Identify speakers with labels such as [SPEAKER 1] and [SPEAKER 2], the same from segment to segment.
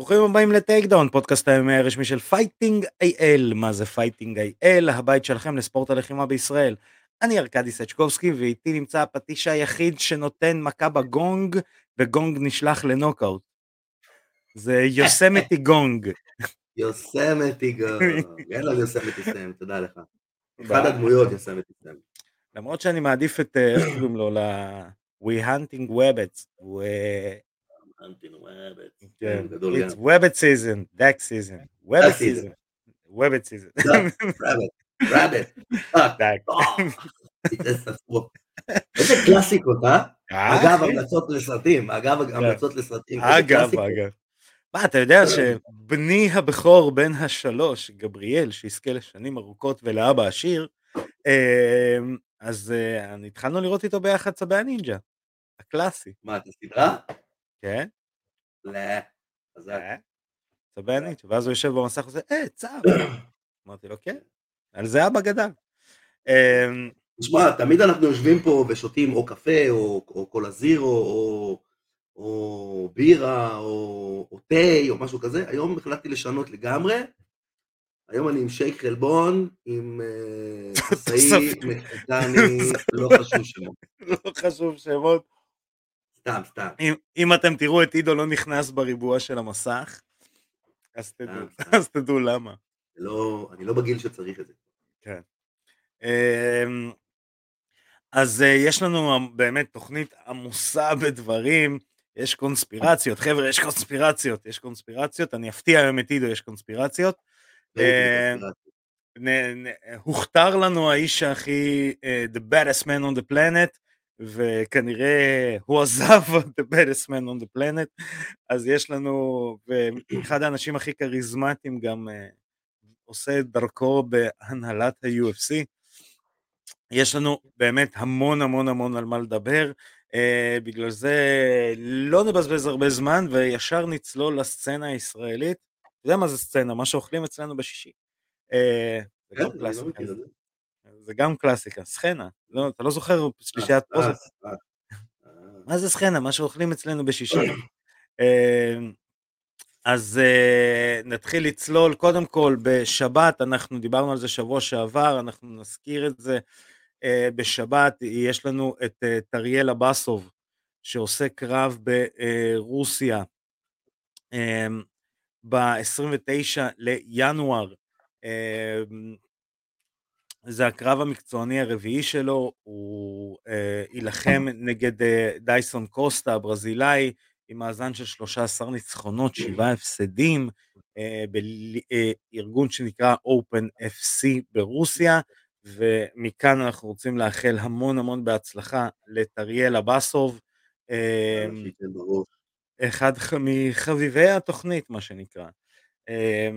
[SPEAKER 1] ברוכים הבאים לטייק דאון, פודקאסט היומי הרשמי של פייטינג איי-אל. מה זה פייטינג איי-אל? הבית שלכם לספורט הלחימה בישראל. אני ארכדי סצ'קובסקי, ואיתי נמצא הפטיש היחיד שנותן מכה בגונג, וגונג נשלח לנוקאוט. זה יוסמתי גונג.
[SPEAKER 2] יוסמתי גונג. יאללה יוסמתי סם, תודה לך. אחד הדמויות יוסמתי סם.
[SPEAKER 1] למרות שאני מעדיף את, אה, איך קוראים לו, ל... We hunting webbits.
[SPEAKER 2] Hunting webbits.
[SPEAKER 1] כן, it's season, webbit
[SPEAKER 2] season.
[SPEAKER 1] season, webbit season.
[SPEAKER 2] רביט, רביט. אה,
[SPEAKER 1] Deck.
[SPEAKER 2] איזה קלאסיקות, אה?
[SPEAKER 1] אה,
[SPEAKER 2] אגב. המלצות לסרטים, אגב, המלצות לסרטים.
[SPEAKER 1] אגב. אגב. מה, אתה יודע שבני הבכור בן השלוש, גבריאל, שיזכה לשנים ארוכות ולאבא עשיר, אמ, אז אה, התחלנו לראות איתו ביחד צבי הנינג'ה, הקלאסי,
[SPEAKER 2] מה, את הסדרה?
[SPEAKER 1] כן?
[SPEAKER 2] לא. חזק.
[SPEAKER 1] צבי הנינג'ה, ואז הוא יושב במסך ועושה, אה, צב. אמרתי לו, כן, על זה אבא גדל. אמ,
[SPEAKER 2] תשמע, תמיד אנחנו יושבים פה ושותים או קפה, או קולה זירו, או- או בירה, או או תה, או משהו כזה. היום החלטתי לשנות לגמרי. היום אני עם שייק חלבון, עם אה,
[SPEAKER 1] תוספים.
[SPEAKER 2] מקסיקני, לא חשוב שמות.
[SPEAKER 1] לא חשוב שמות.
[SPEAKER 2] סתם, סתם.
[SPEAKER 1] אם, אם אתם תראו את עידו לא נכנס בריבוע של המסך, אז תדעו,
[SPEAKER 2] סתם, סתם.
[SPEAKER 1] אז תדעו למה.
[SPEAKER 2] לא, אני לא בגיל שצריך את זה.
[SPEAKER 1] אמ, אז אה, יש לנו באמת תוכנית עמוסה בדברים, יש קונספירציות, חבר'ה, יש קונספירציות, יש קונספירציות, אני אפתיע היום את עידו, יש קונספירציות. אה, נ- נ- הוכתר לנו האיש הכי, אה, the baddest man on the planet, וכנראה הוא עזב the baddest man on the planet, אז יש לנו, ואחד האנשים הכי כריזמטיים גם אה, עושה את דרכו בהנהלת ה-UFC. יש לנו באמת המון המון המון על מה לדבר, אה, בגלל זה לא נבזבז הרבה זמן וישר נצלול לסצנה הישראלית. אתה יודע מה זה סצנה? מה שאוכלים אצלנו בשישי. אה, זה גם
[SPEAKER 2] לא
[SPEAKER 1] קלאסיקה. סחנה. לא, אתה לא זוכר שלישיית
[SPEAKER 2] אה? אה, אה.
[SPEAKER 1] מה זה סחנה? מה שאוכלים אצלנו בשישי. אז אה, נתחיל לצלול, קודם כל בשבת, אנחנו דיברנו על זה שבוע שעבר, אנחנו נזכיר את זה. אה, בשבת יש לנו את אה, טריאל אבסוב, שעושה קרב ברוסיה ב-29 לינואר. אה, זה הקרב המקצועני הרביעי שלו, הוא אה, יילחם נגד אה, דייסון קוסטה הברזילאי, עם מאזן של 13 ניצחונות, 7 הפסדים, אה, בארגון שנקרא Open FC ברוסיה, ומכאן אנחנו רוצים לאחל המון המון בהצלחה לטריאל אבסוב, אה. אחד מחביבי התוכנית, מה שנקרא. אה,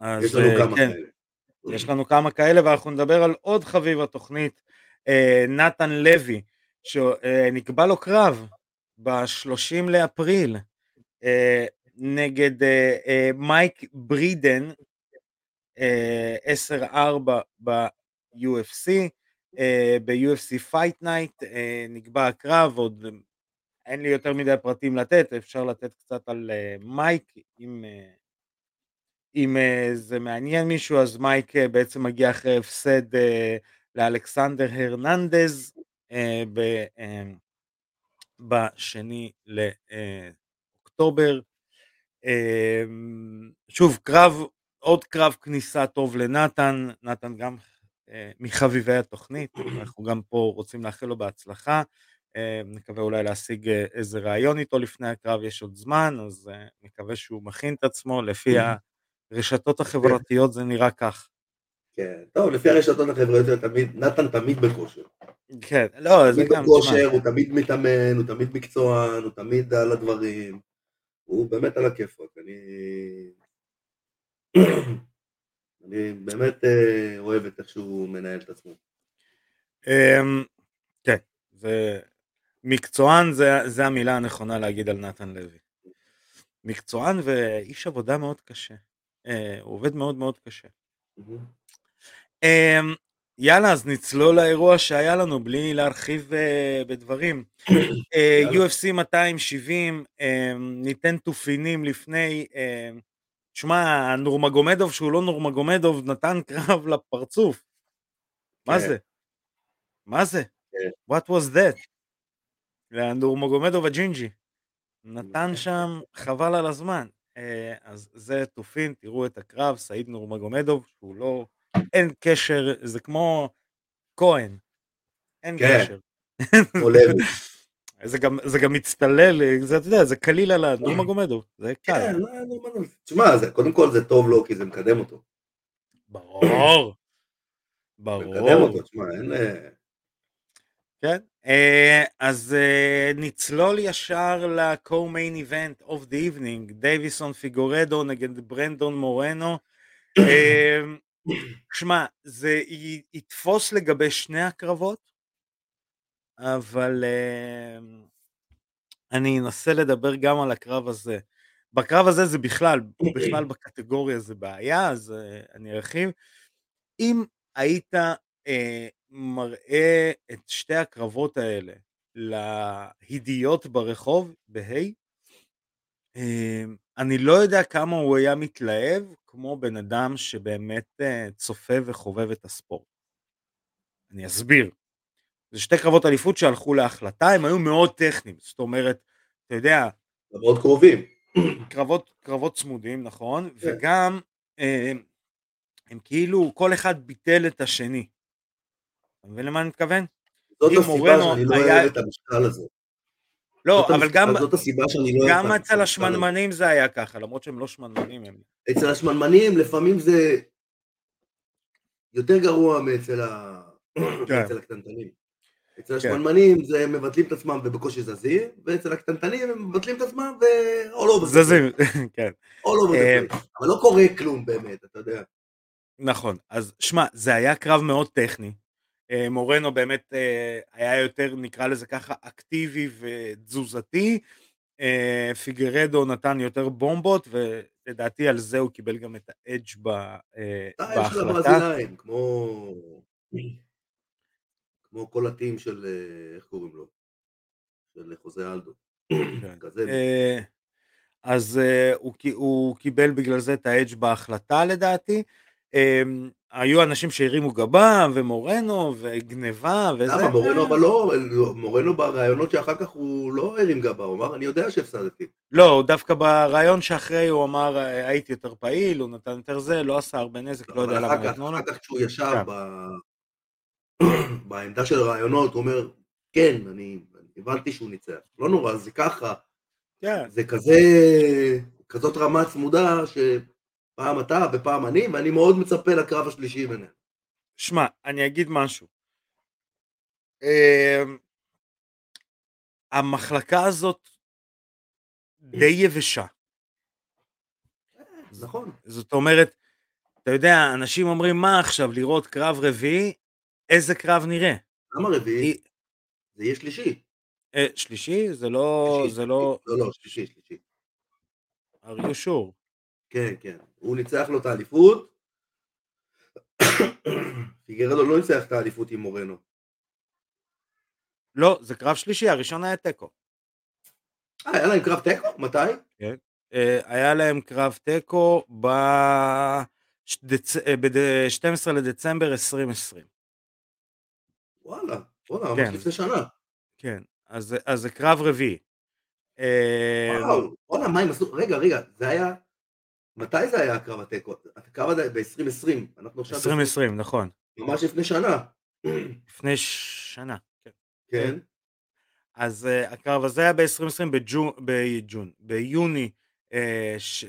[SPEAKER 1] אז
[SPEAKER 2] יש לנו
[SPEAKER 1] אה,
[SPEAKER 2] כמה
[SPEAKER 1] כן,
[SPEAKER 2] כאלה.
[SPEAKER 1] יש לנו כמה כאלה, ואנחנו נדבר על עוד חביב התוכנית, אה, נתן לוי, שנקבע לו קרב ב-30 לאפריל אה, נגד אה, מייק ברידן, אה, 10-4 ב-UFC, ב-UFC Fight Night נקבע הקרב, עוד אין לי יותר מדי פרטים לתת, אפשר לתת קצת על מייק, אם... אם אה, זה מעניין מישהו, אז מייק אה, בעצם מגיע אחרי הפסד אה, לאלכסנדר הרננדז אה, ב- אה, בשני לאוקטובר. אה, שוב, קרב, עוד קרב כניסה טוב לנתן, נתן גם אה, מחביבי התוכנית, אנחנו גם פה רוצים לאחל לו בהצלחה. נקווה אולי להשיג איזה ראיון איתו לפני הקרב, יש עוד זמן, אז נקווה שהוא מכין את עצמו לפי הרשתות החברתיות זה נראה כך.
[SPEAKER 2] כן, טוב, לפי הרשתות החברתיות, תמיד, נתן תמיד בכושר.
[SPEAKER 1] כן, לא, זה
[SPEAKER 2] תמיד
[SPEAKER 1] גם,
[SPEAKER 2] בכושר, הוא תמיד מתאמן, הוא תמיד מקצוען, הוא תמיד על הדברים. הוא באמת על הכיפאק. אני... אני באמת אה, אוהב את איך שהוא מנהל את עצמו.
[SPEAKER 1] אמ, כן, זה מקצוען זה, זה המילה הנכונה להגיד על נתן לוי. מקצוען ואיש עבודה מאוד קשה. אה, הוא עובד מאוד מאוד קשה. אמ, יאללה, אז נצלול לאירוע שהיה לנו בלי להרחיב uh, בדברים. uh, UFC 270, uh, ניתן תופינים לפני, שמע, נורמגומדוב שהוא לא נורמגומדוב נתן קרב לפרצוף. מה
[SPEAKER 2] כן.
[SPEAKER 1] זה? מה זה?
[SPEAKER 2] כן.
[SPEAKER 1] What was that? לנורמגומדוב הג'ינג'י. נתן שם חבל על הזמן. אה, אז זה תופין, תראו את הקרב, סעיד נורמגומדוב, שהוא לא, אין קשר, זה כמו כהן, אין
[SPEAKER 2] כן.
[SPEAKER 1] קשר. זה גם, זה גם מצטלל, זה, אתה יודע, זה קליל על הנורמגומדוב, זה קל.
[SPEAKER 2] כן, לא, לא, לא, לא. תשמע, זה- קודם כל זה טוב לו כי זה מקדם אותו.
[SPEAKER 1] ברור.
[SPEAKER 2] זה מקדם
[SPEAKER 1] ברור.
[SPEAKER 2] אותו, תשמע, אין... אה,
[SPEAKER 1] כן. אה, אז אה, נצלול ישר ל-co-main event of the evening, דייוויסון פיגורדו נגד ברנדון מורנו. אה, שמע, זה י- יתפוס לגבי שני הקרבות, אבל אה, אני אנסה לדבר גם על הקרב הזה. בקרב הזה זה בכלל, בכלל בקטגוריה זה בעיה, אז אה, אני ארחיב. אם היית אה, מראה את שתי הקרבות האלה להידיות ברחוב, בהיי, אה, אני לא יודע כמה הוא היה מתלהב כמו בן אדם שבאמת אה, צופה וחובב את הספורט. אני אסביר. זה שתי קרבות אליפות שהלכו להחלטה, הם היו מאוד טכניים, זאת אומרת, אתה יודע,
[SPEAKER 2] מאוד קרובים.
[SPEAKER 1] קרבות, קרבות צמודים, נכון?
[SPEAKER 2] כן.
[SPEAKER 1] וגם אה, הם כאילו, כל אחד ביטל את השני. אתה מבין למה אני מתכוון?
[SPEAKER 2] זאת הסיבה שאני לא אוהב את המשקל הזה.
[SPEAKER 1] לא,
[SPEAKER 2] זאת
[SPEAKER 1] אבל גם,
[SPEAKER 2] זאת הסיבה שאני לא
[SPEAKER 1] גם אצל. השמנמנים זה היה ככה, למרות שהם לא שמנמנים הם.
[SPEAKER 2] אצל השמנמנים לפעמים זה יותר גרוע מאצל ה-
[SPEAKER 1] כן.
[SPEAKER 2] מאצל הקטנטנים. אצל
[SPEAKER 1] כן.
[SPEAKER 2] השמנמנים זה הם מבטלים את עצמם ובקושי זזים, ואצל הקטנטנים הם מבטלים את עצמם ו-all over the
[SPEAKER 1] זזים,
[SPEAKER 2] place.
[SPEAKER 1] כן.
[SPEAKER 2] all over
[SPEAKER 1] אה,
[SPEAKER 2] the place. אבל לא קורה כלום באמת, אתה יודע.
[SPEAKER 1] נכון, אז שמע, זה היה קרב מאוד טכני. אה, מורנו באמת אה, היה יותר, נקרא לזה ככה, אקטיבי ותזוזתי. אה, פיגרדו נתן יותר בומבות, ולדעתי על זה הוא קיבל גם את האדג' ב-
[SPEAKER 2] סטייל של
[SPEAKER 1] בהחלטה.
[SPEAKER 2] הברזילאים, כמו... כמו כל הטים של, איך קוראים לו? של חוזה אלדו.
[SPEAKER 1] כן. אז הוא קיבל בגלל זה את האדג' בהחלטה לדעתי. היו אנשים שהרימו גבה, ומורנו, וגניבה, וזה.
[SPEAKER 2] למה? מורנו אבל לא, מורנו ברעיונות שאחר כך הוא לא הרים גבה, הוא אמר, אני יודע שהפסדתי.
[SPEAKER 1] לא, דווקא ברעיון שאחרי הוא אמר "אה, הייתי יותר פעיל, הוא נתן יותר זה, לא עשה הרבה נזק, לא יודע למה
[SPEAKER 2] אחר כך,
[SPEAKER 1] נתנו לו.
[SPEAKER 2] אחר כך כשהוא ישב
[SPEAKER 1] כן.
[SPEAKER 2] בעמדה של הרעיונות, הוא אומר, כן, אני הבנתי שהוא ניצח. לא נורא, זה ככה,
[SPEAKER 1] כן,
[SPEAKER 2] זה כזה, כזאת רמה צמודה, שפעם אתה ופעם אני, ואני מאוד מצפה לקרב השלישי ביניהם.
[SPEAKER 1] שמע, אני אגיד משהו. אה, המחלקה הזאת די יבשה.
[SPEAKER 2] נכון.
[SPEAKER 1] זאת אומרת, אתה יודע, אנשים אומרים, מה עכשיו, לראות קרב רביעי? איזה קרב נראה?
[SPEAKER 2] למה רביעי? זה יהיה שלישי.
[SPEAKER 1] אה, שלישי? זה לא, זה לא,
[SPEAKER 2] לא, לא, שלישי, שלישי.
[SPEAKER 1] are you sure?
[SPEAKER 2] כן, כן. הוא ניצח לו את האליפות. פיגרדו לא ניצח את האליפות עם מורנו.
[SPEAKER 1] לא, זה קרב שלישי, הראשון היה תיקו.
[SPEAKER 2] אה, היה להם קרב תיקו? מתי?
[SPEAKER 1] אה, היה להם קרב תיקו ב-12 לדצמבר 2020.
[SPEAKER 2] וואלה, וואלה, ממש
[SPEAKER 1] כן.
[SPEAKER 2] לפני שנה.
[SPEAKER 1] כן, אז זה- אז זה קרב רביעי. אה,
[SPEAKER 2] וואו, וואלה, מה הם עשו? רגע, רגע, זה היה... מתי זה היה הקרב התיקו? הקרב הזה ב-2020. אנחנו עכשיו...
[SPEAKER 1] 2020, נכון.
[SPEAKER 2] ממש לפני שנה.
[SPEAKER 1] לפני שנה. כן.
[SPEAKER 2] כן.
[SPEAKER 1] אז uh, הקרב הזה היה ב-2020 בג'ון, בג'ון, ביוני uh,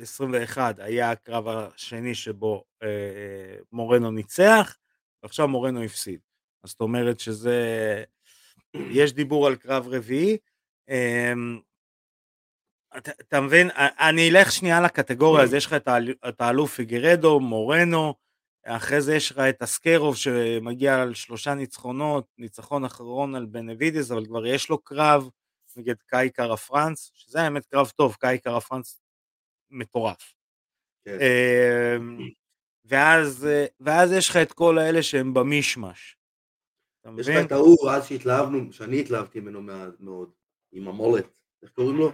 [SPEAKER 1] 21 היה הקרב השני שבו uh, מורנו ניצח, ועכשיו מורנו הפסיד. אז זאת אומרת שזה, יש דיבור על קרב רביעי. Um, אתה, אתה מבין, אני אלך שנייה לקטגוריה, אז יש לך את, האל, את האלוף פיגרדו, מורנו, אחרי זה יש לך את אסקרוב שמגיע על שלושה ניצחונות, ניצחון אחרון על בנבידיס, אבל כבר יש לו קרב נגד קאי קארה פרנס, שזה האמת קרב טוב, קאי קארה פרנס מטורף.
[SPEAKER 2] כן.
[SPEAKER 1] אמ, ואז, ואז יש לך את כל האלה שהם במישמש.
[SPEAKER 2] יש לך? את ההוא אז שהתלהבנו, שאני התלהבתי ממנו מאוד, עם המולט, איך קוראים לו?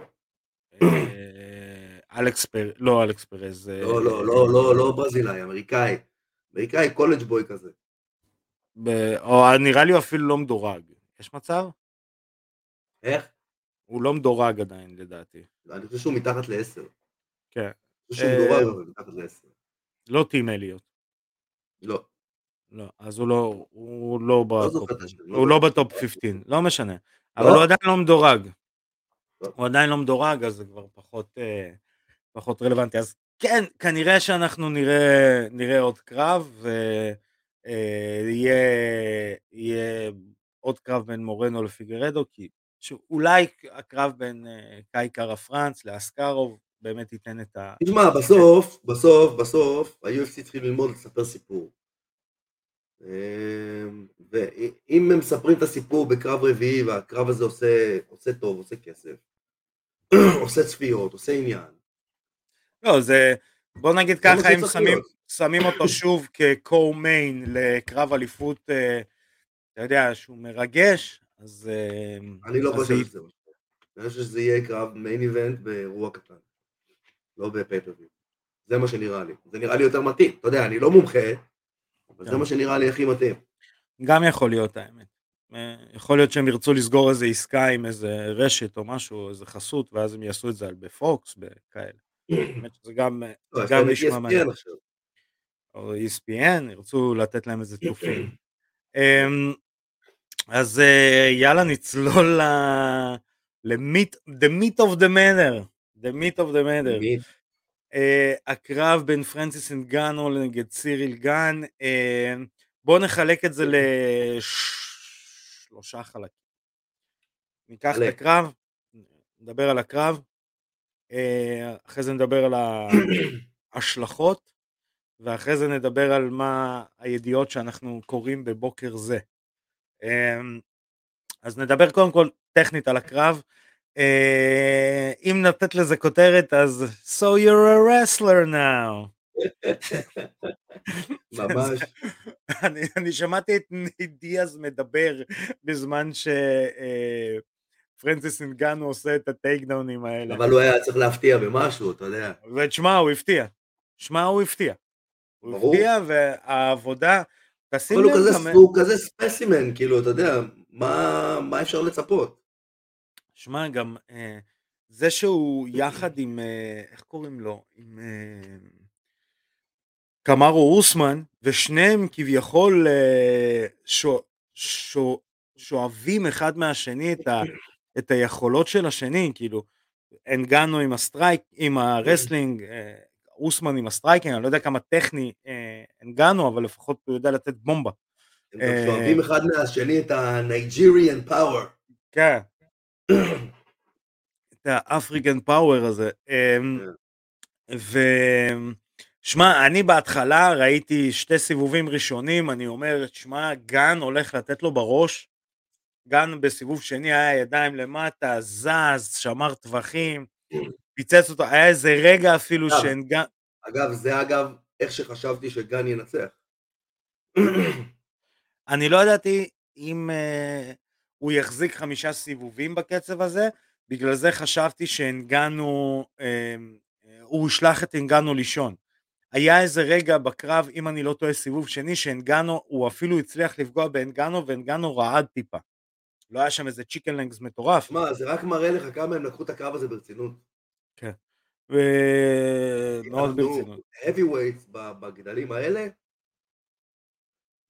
[SPEAKER 1] אה, אלכס פרז, לא אלכס פרז. אה,
[SPEAKER 2] לא, לא, לא, לא, לא ברזילאי, אמריקאי. אמריקאי, קולג' בוי כזה.
[SPEAKER 1] או נראה לי הוא אפילו לא מדורג. יש מצב?
[SPEAKER 2] איך?
[SPEAKER 1] הוא לא מדורג עדיין לדעתי.
[SPEAKER 2] אני חושב שהוא מתחת לעשר.
[SPEAKER 1] כן.
[SPEAKER 2] אני חושב שהוא
[SPEAKER 1] אה,
[SPEAKER 2] מדורג, אבל מתחת לעשר.
[SPEAKER 1] לא טים אליוט.
[SPEAKER 2] לא.
[SPEAKER 1] לא, אז הוא לא, הוא לא
[SPEAKER 2] לא
[SPEAKER 1] ב top,
[SPEAKER 2] זוכר את השם.
[SPEAKER 1] הוא לא
[SPEAKER 2] זוכר.
[SPEAKER 1] ב top 15, לא משנה. אבל
[SPEAKER 2] לא?
[SPEAKER 1] הוא עדיין לא מדורג. הוא עדיין לא מדורג, אז זה כבר פחות, אה, פחות רלוונטי. אז כן, כנראה שאנחנו נראה, נראה עוד קרב, ויהיה יהיה עוד קרב בין מורנו לפיגרדו, כי שאולי הקרב בין אה, קאי קארה פרנץ לאסקרוב באמת ייתן את ה...
[SPEAKER 2] תשמע, בסוף, בסוף, בסוף, ה-UFC צריכים ללמוד לספר סיפור. אמ, ואם הם מספרים את הסיפור בקרב רביעי והקרב הזה עושה, עושה טוב, עושה כסף, עושה צפיות, עושה עניין,
[SPEAKER 1] לא, זה, בוא נגיד ככה, אם שמים. שמים אותו שוב כ-co-main לקרב אליפות, אה, אתה יודע, שהוא מרגש, אז... אה,
[SPEAKER 2] אני לא
[SPEAKER 1] אז
[SPEAKER 2] חושב
[SPEAKER 1] זה-
[SPEAKER 2] שזה. אני חושב שזה יהיה קרב מיין איבנט באירוע קטן, לא בפייפריוויו. זה מה שנראה לי. זה נראה לי יותר מתאים. אתה יודע, אני לא מומחה, אבל זה. מה שנראה לי הכי מתאים.
[SPEAKER 1] גם יכול להיות האמת. אה, יכול להיות שהם ירצו לסגור איזה עסקה עם איזה רשת או משהו, איזה חסות, ואז הם יעשו את זה על בפוקס, בכאלה. האמת שזה גם, אה,
[SPEAKER 2] לא, יש
[SPEAKER 1] גם נשמע מעניין.
[SPEAKER 2] ESPN עכשיו.
[SPEAKER 1] או E ESPN, ירצו לתת להם איזה תופים. אמ, אז אה, יאללה נצלול ל- the meat of the matter, the meat of the matter. אה, הקרב בין פרנסיס אנגנו נגד סיריל גן, אה, בואו נחלק את זה לשלושה חלקים. ניקח את. הקרב, נדבר על הקרב, אה, אחרי זה נדבר על ההשלכות, ואחרי זה נדבר על מה הידיעות שאנחנו קוראים בבוקר זה. אז נדבר קודם כל טכנית על הקרב. אה, אם נתת לזה כותרת אז So you're a wrestler now.
[SPEAKER 2] ממש.
[SPEAKER 1] אני, אני שמעתי את דיאז מדבר בזמן שפרנסיס אינגנו עושה את הטייק דאונים האלה.
[SPEAKER 2] אבל הוא היה צריך להפתיע במשהו, אתה יודע.
[SPEAKER 1] ותשמע, הוא הפתיע. שמע, הוא הפתיע. הוא
[SPEAKER 2] ברור.
[SPEAKER 1] הפתיע, והעבודה,
[SPEAKER 2] אבל הוא כזה. הוא כזה ספסימן, כאילו, אתה יודע, מה, מה אפשר לצפות?
[SPEAKER 1] שמע, גם אה, זה שהוא יחד עם, אה, איך קוראים לו? עם אה, קמרו אוסמן, ושניהם כביכול אה, שו, שו, שואבים אחד מהשני את, ה, את היכולות של השני, כאילו, אנגנו עם ה strike, עם ה wrestling, אה, אוסמן עם ה striking, אני לא יודע כמה טכני אה, אנגנו, אבל לפחות הוא יודע לתת בומבה.
[SPEAKER 2] הם גם
[SPEAKER 1] אה,
[SPEAKER 2] שואבים אחד מהשני את ה-Nigerian power.
[SPEAKER 1] כן. את ה African power הזה. אמ, ו... שמע, אני בהתחלה ראיתי שתי סיבובים ראשונים, אני אומר, שמע, גן הולך לתת לו בראש. גן בסיבוב שני היה ידיים למטה, זז, שמר טווחים, פיצץ אותו, היה איזה רגע אפילו
[SPEAKER 2] אה.
[SPEAKER 1] שאין גן...
[SPEAKER 2] אגב, זה אגב איך שחשבתי שגן ינצח.
[SPEAKER 1] אני לא ידעתי אם uh, הוא יחזיק חמישה סיבובים בקצב הזה, בגלל זה חשבתי שאנגנו, uh, הוא ישלח את אנגנו לישון. היה איזה רגע בקרב, אם אני לא טועה, סיבוב שני, שאנגנו, הוא אפילו הצליח לפגוע באנגנו, ואנגנו רעד טיפה. לא היה שם איזה צ'יקן לנגס מטורף.
[SPEAKER 2] שמע, זה רק מראה לך כמה הם לקחו את הקרב הזה ברצינות.
[SPEAKER 1] ו... מאוד ברצינות.
[SPEAKER 2] heavyweights בגדלים האלה,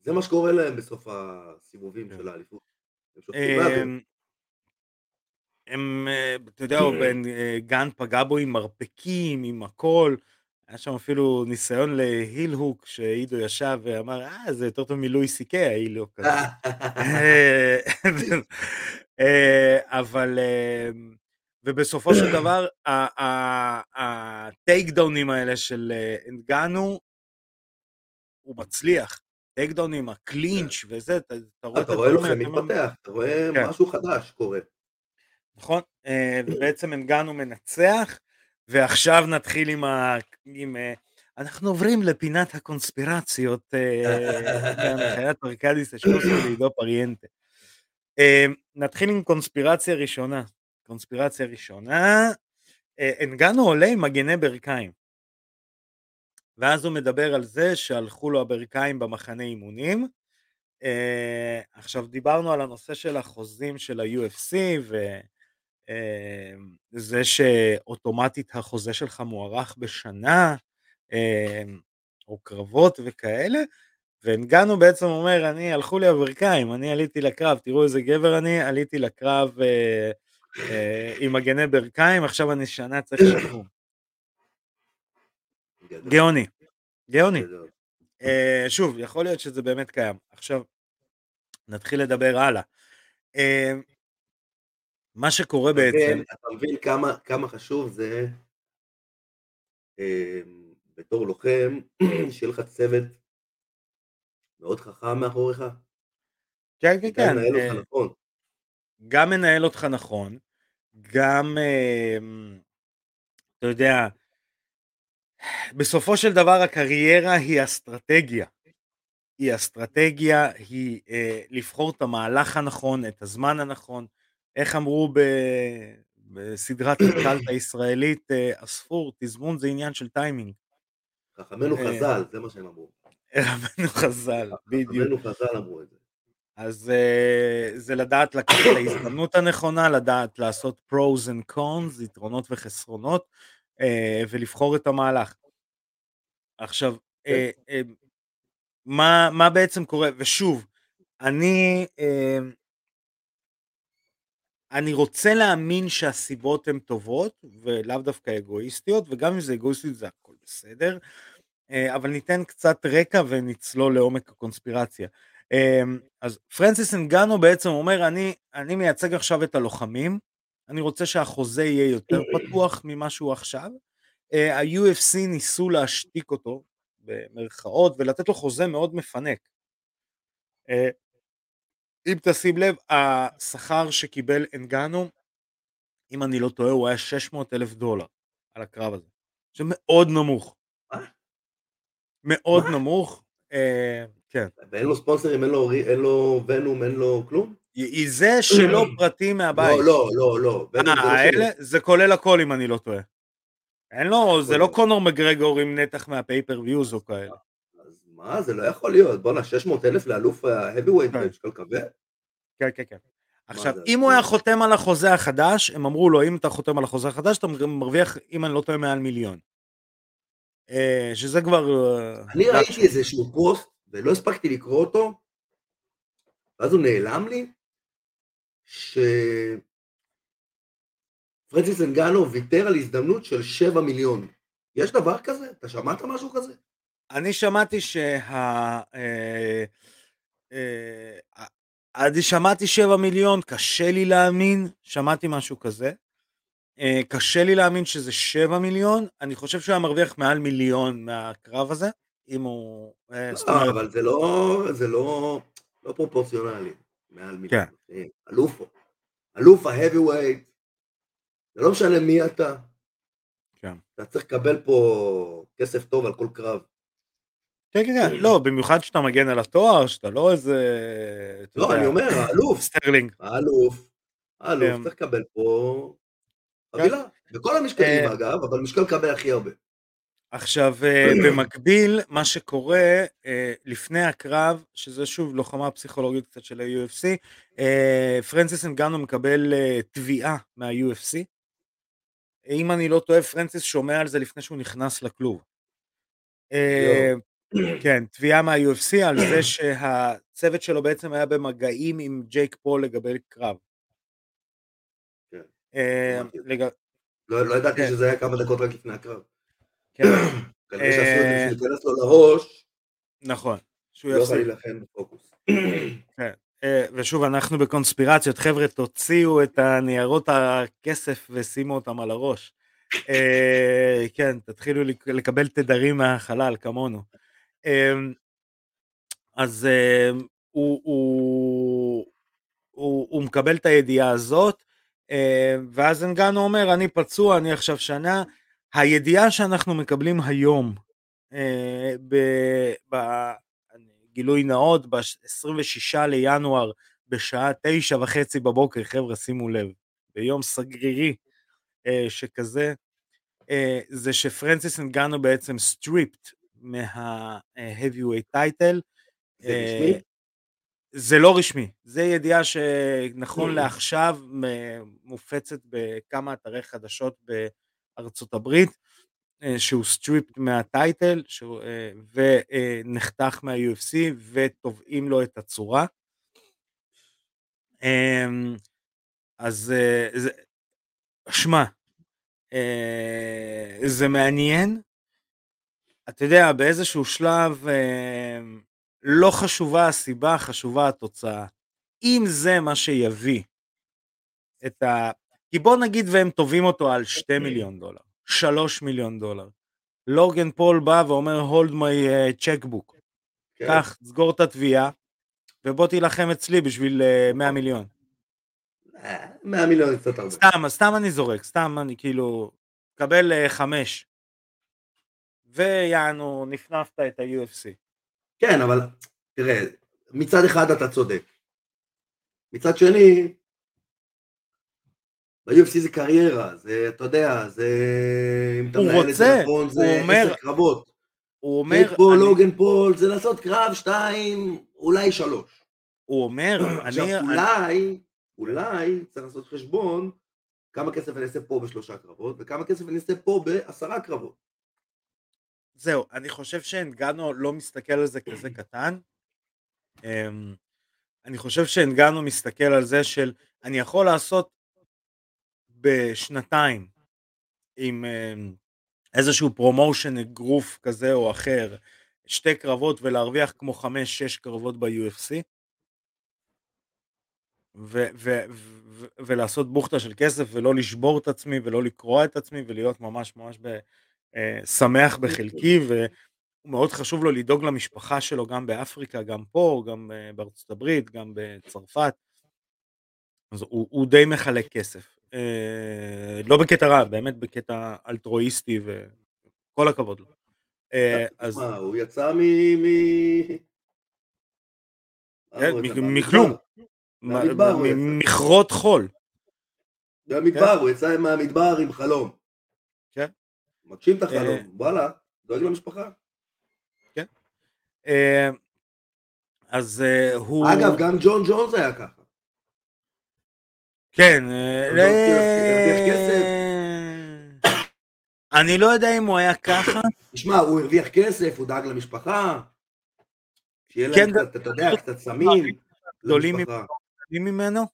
[SPEAKER 2] זה מה שקורה להם בסוף הסיבובים
[SPEAKER 1] כן.
[SPEAKER 2] של האליפות. הם מהבן.
[SPEAKER 1] הם, אה, אתה יודע, הוא בן, אה, גן פגע בו עם מרפקים, עם הכל. היה שם אפילו ניסיון להיל הוק, שעידו ישב ואמר, אה, זה יותר טוב מלואי סי-קיי, ההיל הוק הזה. אה, אבל, אה, ובסופו של דבר, הטייק דאונים האלה של אנגנו, הוא מצליח. טייק דאונים, הקלינץ' וזה, אתה אתה רואה את
[SPEAKER 2] אתה רואה לו
[SPEAKER 1] הדברים האלה, אתה
[SPEAKER 2] מתפתח, אתה רואה
[SPEAKER 1] כן.
[SPEAKER 2] משהו חדש קורה.
[SPEAKER 1] נכון? אה, ובעצם אנגנו מנצח, ועכשיו נתחיל עם ה... עם, אה, אנחנו עוברים לפינת הקונספירציות אה, בהנחיית ארקדיס אשקוסקי ועידו פריאנטה. אה, נתחיל עם קונספירציה ראשונה. קונספירציה ראשונה, אה, אנגנו עולה עם מגני ברכיים. ואז הוא מדבר על זה שהלכו לו הברכיים במחנה אימונים. עכשיו דיברנו על הנושא של החוזים של ה-UFC וזה שאוטומטית החוזה שלך מוארך בשנה, אמ, או קרבות וכאלה, והנגנו בעצם אומר, אני, הלכו לי הברכיים, אני עליתי לקרב, תראו איזה גבר אני, עליתי לקרב אה, אה, עם מגני ברכיים, עכשיו אני שנה צריך גאוני, גאוני. אה, שוב, יכול להיות שזה באמת קיים. עכשיו, נתחיל לדבר הלאה. אה, מה שקורה בעצם...
[SPEAKER 2] אתה מבין כמה, כמה חשוב זה... אה, בתור לוחם, שיהיה לך צוות מאוד חכם מאחוריך.
[SPEAKER 1] כן, כן, כן.
[SPEAKER 2] גם מנהל אותך נכון.
[SPEAKER 1] גם מנהל אותך נכון, גם, אתה יודע, בסופו של דבר הקריירה היא אסטרטגיה. היא אסטרטגיה, היא אה, לבחור את המהלך הנכון, את הזמן הנכון. איך אמרו ב, בסדרת הקלט הישראלית, אה, הספור, תזמון זה עניין של טיימינג.
[SPEAKER 2] חכמינו אה, חז"ל, זה מה שהם אמרו.
[SPEAKER 1] חכמינו חז"ל, בדיוק.
[SPEAKER 2] חכמינו חז"ל אמרו את זה.
[SPEAKER 1] אז uh, זה לדעת לקחת את ההזדמנות הנכונה, לדעת לעשות pros and cons, יתרונות וחסרונות, ולבחור את המהלך. עכשיו, uh, uh, מה, מה בעצם קורה, ושוב, אני, אני רוצה להאמין שהסיבות הן טובות, ולאו דווקא אגואיסטיות, וגם אם זה אגואיסטיות זה הכל בסדר. אה, אבל ניתן קצת רקע ונצלול לעומק הקונספירציה. אה, אז פרנסיס אנגנו בעצם אומר, אני, אני מייצג עכשיו את הלוחמים, אני רוצה שהחוזה יהיה יותר פתוח ממה שהוא עכשיו. אה, ה-UFC ניסו להשתיק אותו, במרכאות, ולתת לו חוזה מאוד מפנק. אם תשים לב, השכר שקיבל אנגנו, אם אני לא טועה, הוא היה 600 אלף דולר על הקרב הזה. זה מאוד נמוך. מאוד נמוך. אה, כן.
[SPEAKER 2] ואין לו ספונסרים, אין לו, אין לו ונום, אין לו כלום?
[SPEAKER 1] זה שלא פרטי מהבית.
[SPEAKER 2] לא, לא, לא, לא.
[SPEAKER 1] אה, האלה, זה כולל הכל אם אני לא טועה. אין לו, זה לא קונור מגרגור עם נתח מה pay-per-views או כאלה.
[SPEAKER 2] אז מה, זה לא יכול להיות. בואנה, 600 אלף לאלוף weight במשקל כבד?
[SPEAKER 1] כן, כן, כן. עכשיו, אם הוא היה חותם על החוזה החדש, הם אמרו לו, אם אתה חותם על החוזה החדש, אתה מרוויח, אם אני לא טועה, מעל מיליון. אה, שזה כבר...
[SPEAKER 2] אה, אני ראיתי איזשהו פוסט, ולא הספקתי לקרוא אותו, ואז הוא נעלם לי, שפרנסיס אנגנו ויתר על הזדמנות של 7 מיליון. יש דבר כזה? אתה שמעת משהו כזה?
[SPEAKER 1] אני שמעתי שה... אני אה, שמעתי 7 מיליון, קשה לי להאמין, שמעתי משהו כזה. Uh, קשה לי להאמין שזה 7 מיליון, אני חושב שהוא היה מרוויח מעל מיליון מהקרב הזה, אם הוא...
[SPEAKER 2] לא, אבל זה לא, זה לא, לא פרופורציונלי, מעל מיליון. כן. אלוף, אלוף ה heavyweight, זה לא משנה מי אתה. כן. אתה צריך לקבל פה כסף טוב על כל קרב.
[SPEAKER 1] כן, כן, כן, לא, במיוחד שאתה מגן על התואר, שאתה לא איזה...
[SPEAKER 2] לא, אני אומר, האלוף.
[SPEAKER 1] סטרלינג.
[SPEAKER 2] האלוף. האלוף כן. צריך לקבל פה חבילה, בכל המשקלים אה, אגב, אבל משקל כבד הכי הרבה.
[SPEAKER 1] עכשיו, אה, במקביל, מה שקורה אה, לפני הקרב, שזה שוב לוחמה פסיכולוגית קצת של ה-UFC, פרנסיס אנגנו מקבל תביעה מה-UFC. אם אני לא טועה, פרנסיס שומע על זה לפני שהוא נכנס לכלוב. כן, תביעה מה-UFC על זה שהצוות שלו בעצם היה במגעים עם ג'ייק פול לגבי קרב.
[SPEAKER 2] אה, לא, לא ידעתי כן. שזה היה כמה דקות רק לפני הקרב. כן. כנראה שעשו את זה אה, בשביל להיכנס לו לראש.
[SPEAKER 1] נכון.
[SPEAKER 2] שהוא לא יכול להילחם בפוקוס.
[SPEAKER 1] כן. אה, ושוב, אנחנו בקונספירציות, חבר'ה, תוציאו את הניירות הכסף ושימו אותם על הראש. כן, תתחילו לקבל תדרים מהחלל, כמונו. אז הוא, הוא, הוא, הוא מקבל את הידיעה הזאת, אה, ואז אנגנו אומר, אני פצוע, אני עכשיו שנה. הידיעה שאנחנו מקבלים היום אה, בגילוי נאות, ב-26 לינואר בשעה תשע וחצי בבוקר, חבר'ה שימו לב, ביום סגרירי אה, שכזה, אה, זה שפרנסיס אנגנו בעצם stripped מה-heavyweight title.
[SPEAKER 2] זה רשמי?
[SPEAKER 1] זה לא רשמי, זה ידיעה שנכון לעכשיו מופצת בכמה אתרי חדשות בארצות הברית, אה, שהוא stripped מה title אה, ונחתך מה-UFC ותובעים לו את הצורה. אמ, אז זה, שמע, זה מעניין, אתה יודע, באיזשהו שלב לא חשובה הסיבה, חשובה התוצאה. אם זה מה שיביא את ה... כי בוא נגיד והם תובעים אותו על 2 מיליון דולר, 3 מיליון דולר. לוגן פול בא ואומר hold my uh, checkbook. כן. קח, סגור את התביעה, ובוא תילחם אצלי בשביל uh, 100 מיליון.
[SPEAKER 2] 100 מיליון קצת הרבה.
[SPEAKER 1] סתם, סתם אני זורק, סתם אני כאילו, קבל uh, חמש. ויענו, נפנפת את ה-UFC.
[SPEAKER 2] כן, אבל תראה, מצד אחד אתה צודק. מצד שני, ב-UFC זה קריירה, זה, אתה יודע, זה...
[SPEAKER 1] אם אתה מנהל את זה נכון,
[SPEAKER 2] זה עשר קרבות.
[SPEAKER 1] הוא אומר...
[SPEAKER 2] פול, אני... לוגן פול, זה לעשות קרב שתיים, אולי שלוש.
[SPEAKER 1] הוא אומר,
[SPEAKER 2] עכשיו, אני... אולי, אולי צריך לעשות חשבון כמה כסף אני אעשה פה בשלושה קרבות, וכמה כסף אני אעשה פה בעשרה קרבות.
[SPEAKER 1] זהו, אני חושב שאנגנו לא מסתכל על זה כזה קטן. אמ, אני חושב שאנגנו מסתכל על זה של אני יכול לעשות בשנתיים עם אמ, איזשהו promotion אגרוף כזה או אחר, שתי קרבות ולהרוויח כמו חמש שש קרבות ב-UFC ו- ו- ו- ולעשות בוכטה של כסף ולא לשבור את עצמי ולא לקרוע את עצמי ולהיות ממש ממש ב- אה, שמח בחלקי ומאוד חשוב לו לדאוג למשפחה שלו גם באפריקה, גם פה, גם אה, בארצות הברית, גם בצרפת. אז הוא, הוא די מחלק כסף. אה, לא בקטע רע, באמת בקטע אלטרואיסטי וכל הכבוד לו.
[SPEAKER 2] אז... מה, הוא יצא מ...
[SPEAKER 1] מכלום. מכרות חול.
[SPEAKER 2] מהמדבר, הוא יצא מהמדבר עם חלום. מגשים את החלום, אה, וואלה, דואג למשפחה.
[SPEAKER 1] כן. אה, אז אה, הוא...
[SPEAKER 2] אגב, גם ג'ון ג'ונס היה ככה.
[SPEAKER 1] כן. אני לא יודע אם הוא היה ככה.
[SPEAKER 2] תשמע, הוא הרוויח כסף, הוא דאג למשפחה. שיהיה להם כן, קצת, אתה יודע, קצת סמים.
[SPEAKER 1] גדולים ממנו?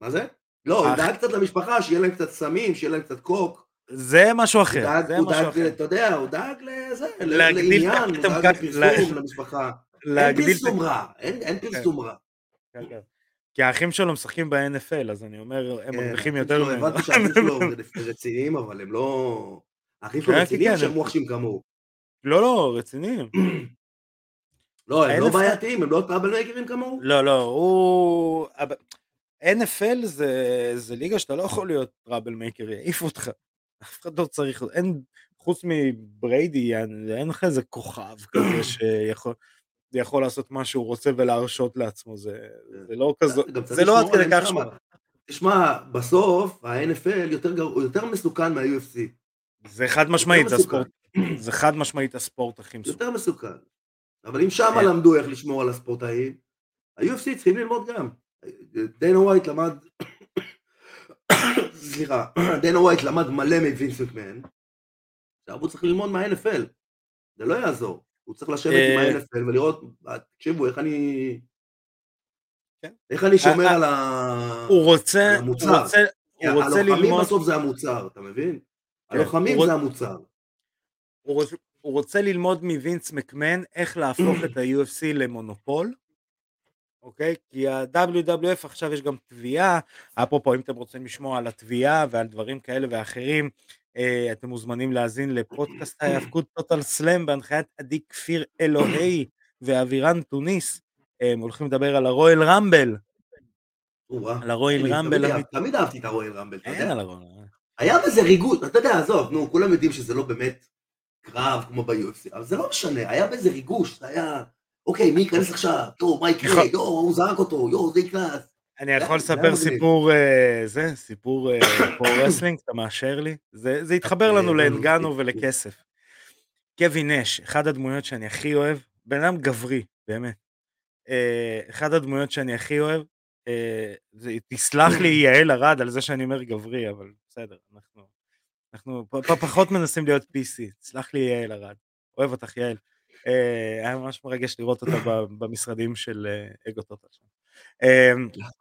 [SPEAKER 2] מה זה? לא, הוא דאג קצת למשפחה, שיהיה להם קצת סמים, שיהיה להם קצת קוק.
[SPEAKER 1] זה משהו אחר, משהו
[SPEAKER 2] דאג. אתה יודע, הוא דאג לזה,
[SPEAKER 1] לעניין,
[SPEAKER 2] הוא דאג לפרסום למשפחה. אין פרסום רע, אין
[SPEAKER 1] כן.
[SPEAKER 2] פרסום רע.
[SPEAKER 1] כן, כן. כי האחים שלו משחקים ב-NFL, אז אני אומר, הם מרוויחים יותר
[SPEAKER 2] ממנו. הבנתי שהאחים שלו רציניים, אבל הם לא... האחים שלו רציניים שהם מוחשים כמוהו.
[SPEAKER 1] לא, לא, רציניים.
[SPEAKER 2] לא, הם לא בעייתיים, הם לא טראבל מייקרים כמוהו?
[SPEAKER 1] לא, לא, הוא... NFL זה ליגה שאתה לא יכול להיות טראבל מייקר, יעיף אותך. אף אחד לא צריך, אין, חוץ מבריידי, אין לך איזה כוכב כזה שיכול... יכול לעשות מה שהוא רוצה ולהרשות לעצמו, זה, זה לא כזה, זה לא עד כדי כך שהוא...
[SPEAKER 2] תשמע, בסוף ה-NFL יותר, יותר מסוכן מה-UFC.
[SPEAKER 1] זה חד משמעית, זה הספורט, זה חד משמעית הספורט הכי מסוכן.
[SPEAKER 2] יותר מסוכן. אבל אם שמה כן. למדו איך לשמור על הספורטאים, ה-UFC צריכים ללמוד גם. דיינה ווייט למד סליחה, דנה ווייט למד מלא מווינס מקמן, עכשיו הוא צריך ללמוד מה-NFL, זה לא יעזור, הוא צריך לשבת עם אה, ה-NFL ולראות, תקשיבו, איך אני... כן. איך אני שומר על המוצר.
[SPEAKER 1] הוא רוצה, רוצה ללמוד...
[SPEAKER 2] הלוחמים בסוף זה המוצר, אתה מבין? כן, הלוחמים זה המוצר.
[SPEAKER 1] הוא רוצה ללמוד מווינס מקמן איך להפוך את ה-UFC למונופול, אוקיי? כי ה-WWF עכשיו יש גם תביעה, אפרופו אם אתם רוצים לשמוע על התביעה ועל דברים כאלה ואחרים, אה, אתם מוזמנים להאזין לפודקאסט ההיאבקות טוטל סלאם בהנחיית עדי כפיר אלוהי ואבירן טוניס, הם הולכים לדבר על ה Royal Rumble.
[SPEAKER 2] על ה
[SPEAKER 1] Royal Rumble.
[SPEAKER 2] תמיד אהבתי את ה Royal Rumble,
[SPEAKER 1] אין על הרויאל
[SPEAKER 2] היה בזה ריגוש, אתה יודע, עזוב, נו, כולם יודעים שזה לא באמת קרב כמו ב-UFC, אבל זה לא משנה, היה בזה ריגוש, זה היה, אוקיי, מי ייכנס עכשיו? יואו, מה יקרה?
[SPEAKER 1] יכול-
[SPEAKER 2] יואו, הוא זרק אותו, יואו, זה ייכנס.
[SPEAKER 1] אני יכול לספר. סיפור, אה, זה, סיפור pro-wrestling, אתה מאשר לי? זה התחבר לנו
[SPEAKER 2] אה, נו,
[SPEAKER 1] לאנגנו
[SPEAKER 2] נו,
[SPEAKER 1] ולכסף. קווין נש, אחד הדמויות שאני הכי אוהב, בן אדם גברי, באמת. אה, אחד הדמויות שאני הכי אוהב, אה, זה- תסלח לי יעל ארד על זה שאני אומר גברי, אבל בסדר, אנחנו אנחנו פחות מנסים להיות PC, תסלח לי יעל ארד, אוהב אותך יעל. אה, היה ממש מרגש לראות אותה במשרדים של אה, אגו טוטל. אה,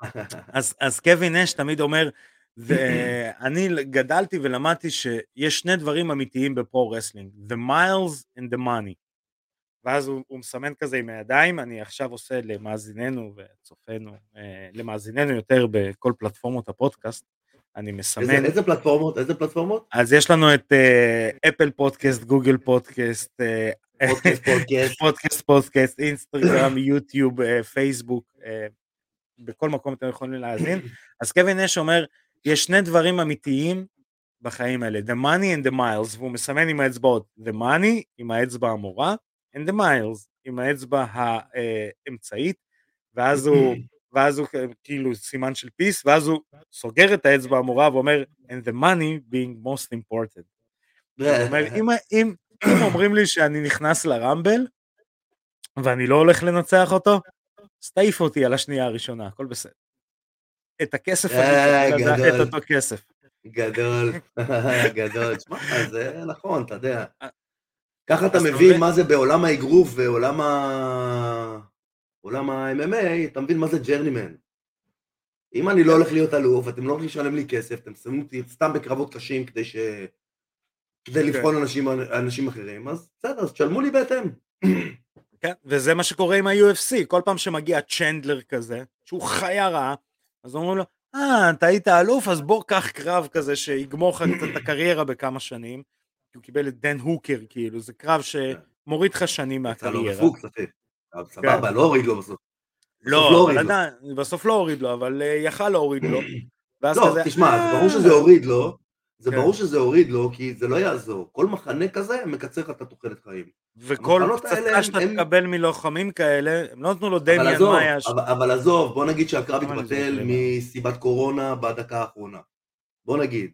[SPEAKER 1] אז, אז קווין נש תמיד אומר, ואני גדלתי ולמדתי שיש שני דברים אמיתיים ב pro-wrestling, the miles and the money. ואז הוא, הוא מסמן כזה עם הידיים, אני עכשיו עושה למאזיננו וצופינו, אה, למאזיננו יותר בכל פלטפורמות הפודקאסט, אני מסמן,
[SPEAKER 2] איזה איזה פלטפורמות? איזה פלטפורמות?
[SPEAKER 1] אז יש לנו את אה, Apple Podcast, Google Podcast, אה,
[SPEAKER 2] פודקאסט, פודקאסט.
[SPEAKER 1] פודקאסט, פודקאסט, אינסטגרם, יוטיוב, פייסבוק, בכל מקום אתם יכולים להאזין. אז קווין נש אומר, יש שני דברים אמיתיים בחיים האלה, the money and the miles, והוא מסמן עם האצבעות, the money עם האצבע המורה, and the miles עם האצבע האמצעית, ואז הוא, ואז הוא כאילו סימן של peace, ואז הוא סוגר את האצבע המורה ואומר, and the money being most important. הוא אומר, אם, אם, אם אומרים לי שאני נכנס לרמבל, ואני לא הולך לנצח אותו, אז תעיף אותי על השנייה הראשונה, הכל בסדר. את הכסף
[SPEAKER 2] אה.
[SPEAKER 1] את אותו כסף.
[SPEAKER 2] גדול, גדול. תשמע, זה נכון, אתה יודע.
[SPEAKER 1] אה,
[SPEAKER 2] ככה אתה מבין? מה זה בעולם האגרוף ועולם ה... עולם ה-MMA, אתה מבין מה זה ג'רנימן. אם אני לא הולך להיות אלוף, אתם לא הולכים לשלם לי כסף, אתם שמים אותי סתם בקרבות קשים כדי ש... כדי
[SPEAKER 1] כן.
[SPEAKER 2] לבחון אנשים, אנשים אחרים, אז בסדר, אז תשלמו לי בהתאם.
[SPEAKER 1] כן, וזה מה שקורה עם ה-UFC, כל פעם שמגיע צ'נדלר כזה, שהוא חיה רעה, אז אומרים לו, אה, אתה היית אלוף, אז בוא קח קרב כזה שיגמור לך קצת את הקריירה בכמה שנים, כי הוא קיבל את דן הוקר, כאילו, זה קרב שמוריד לך שנים
[SPEAKER 2] יצא לו
[SPEAKER 1] מהקריירה.
[SPEAKER 2] בפוקס, אחי. אבל סבבה, לא הוריד לו בסוף.
[SPEAKER 1] לא,
[SPEAKER 2] לא
[SPEAKER 1] אבל. עדיין, בסוף לא הוריד לו, אבל אה, יכל להוריד לו.
[SPEAKER 2] לא, תשמע,
[SPEAKER 1] "אה".
[SPEAKER 2] ברור שזה הוריד לו, זה
[SPEAKER 1] כן.
[SPEAKER 2] ברור שזה הוריד לו, כי זה לא יעזור. כל מחנה כזה מקצר לך את התוחלת חיים.
[SPEAKER 1] וכל פצצה שאתה
[SPEAKER 2] הם-
[SPEAKER 1] תקבל מלוחמים כאלה, הם לא נתנו לו
[SPEAKER 2] אבל
[SPEAKER 1] דמיאן
[SPEAKER 2] עזוב,
[SPEAKER 1] מאיה, ש-
[SPEAKER 2] אבל, אבל עזוב, בוא נגיד שהקרב התבטל? מסיבת קורונה בדקה האחרונה. בוא נגיד,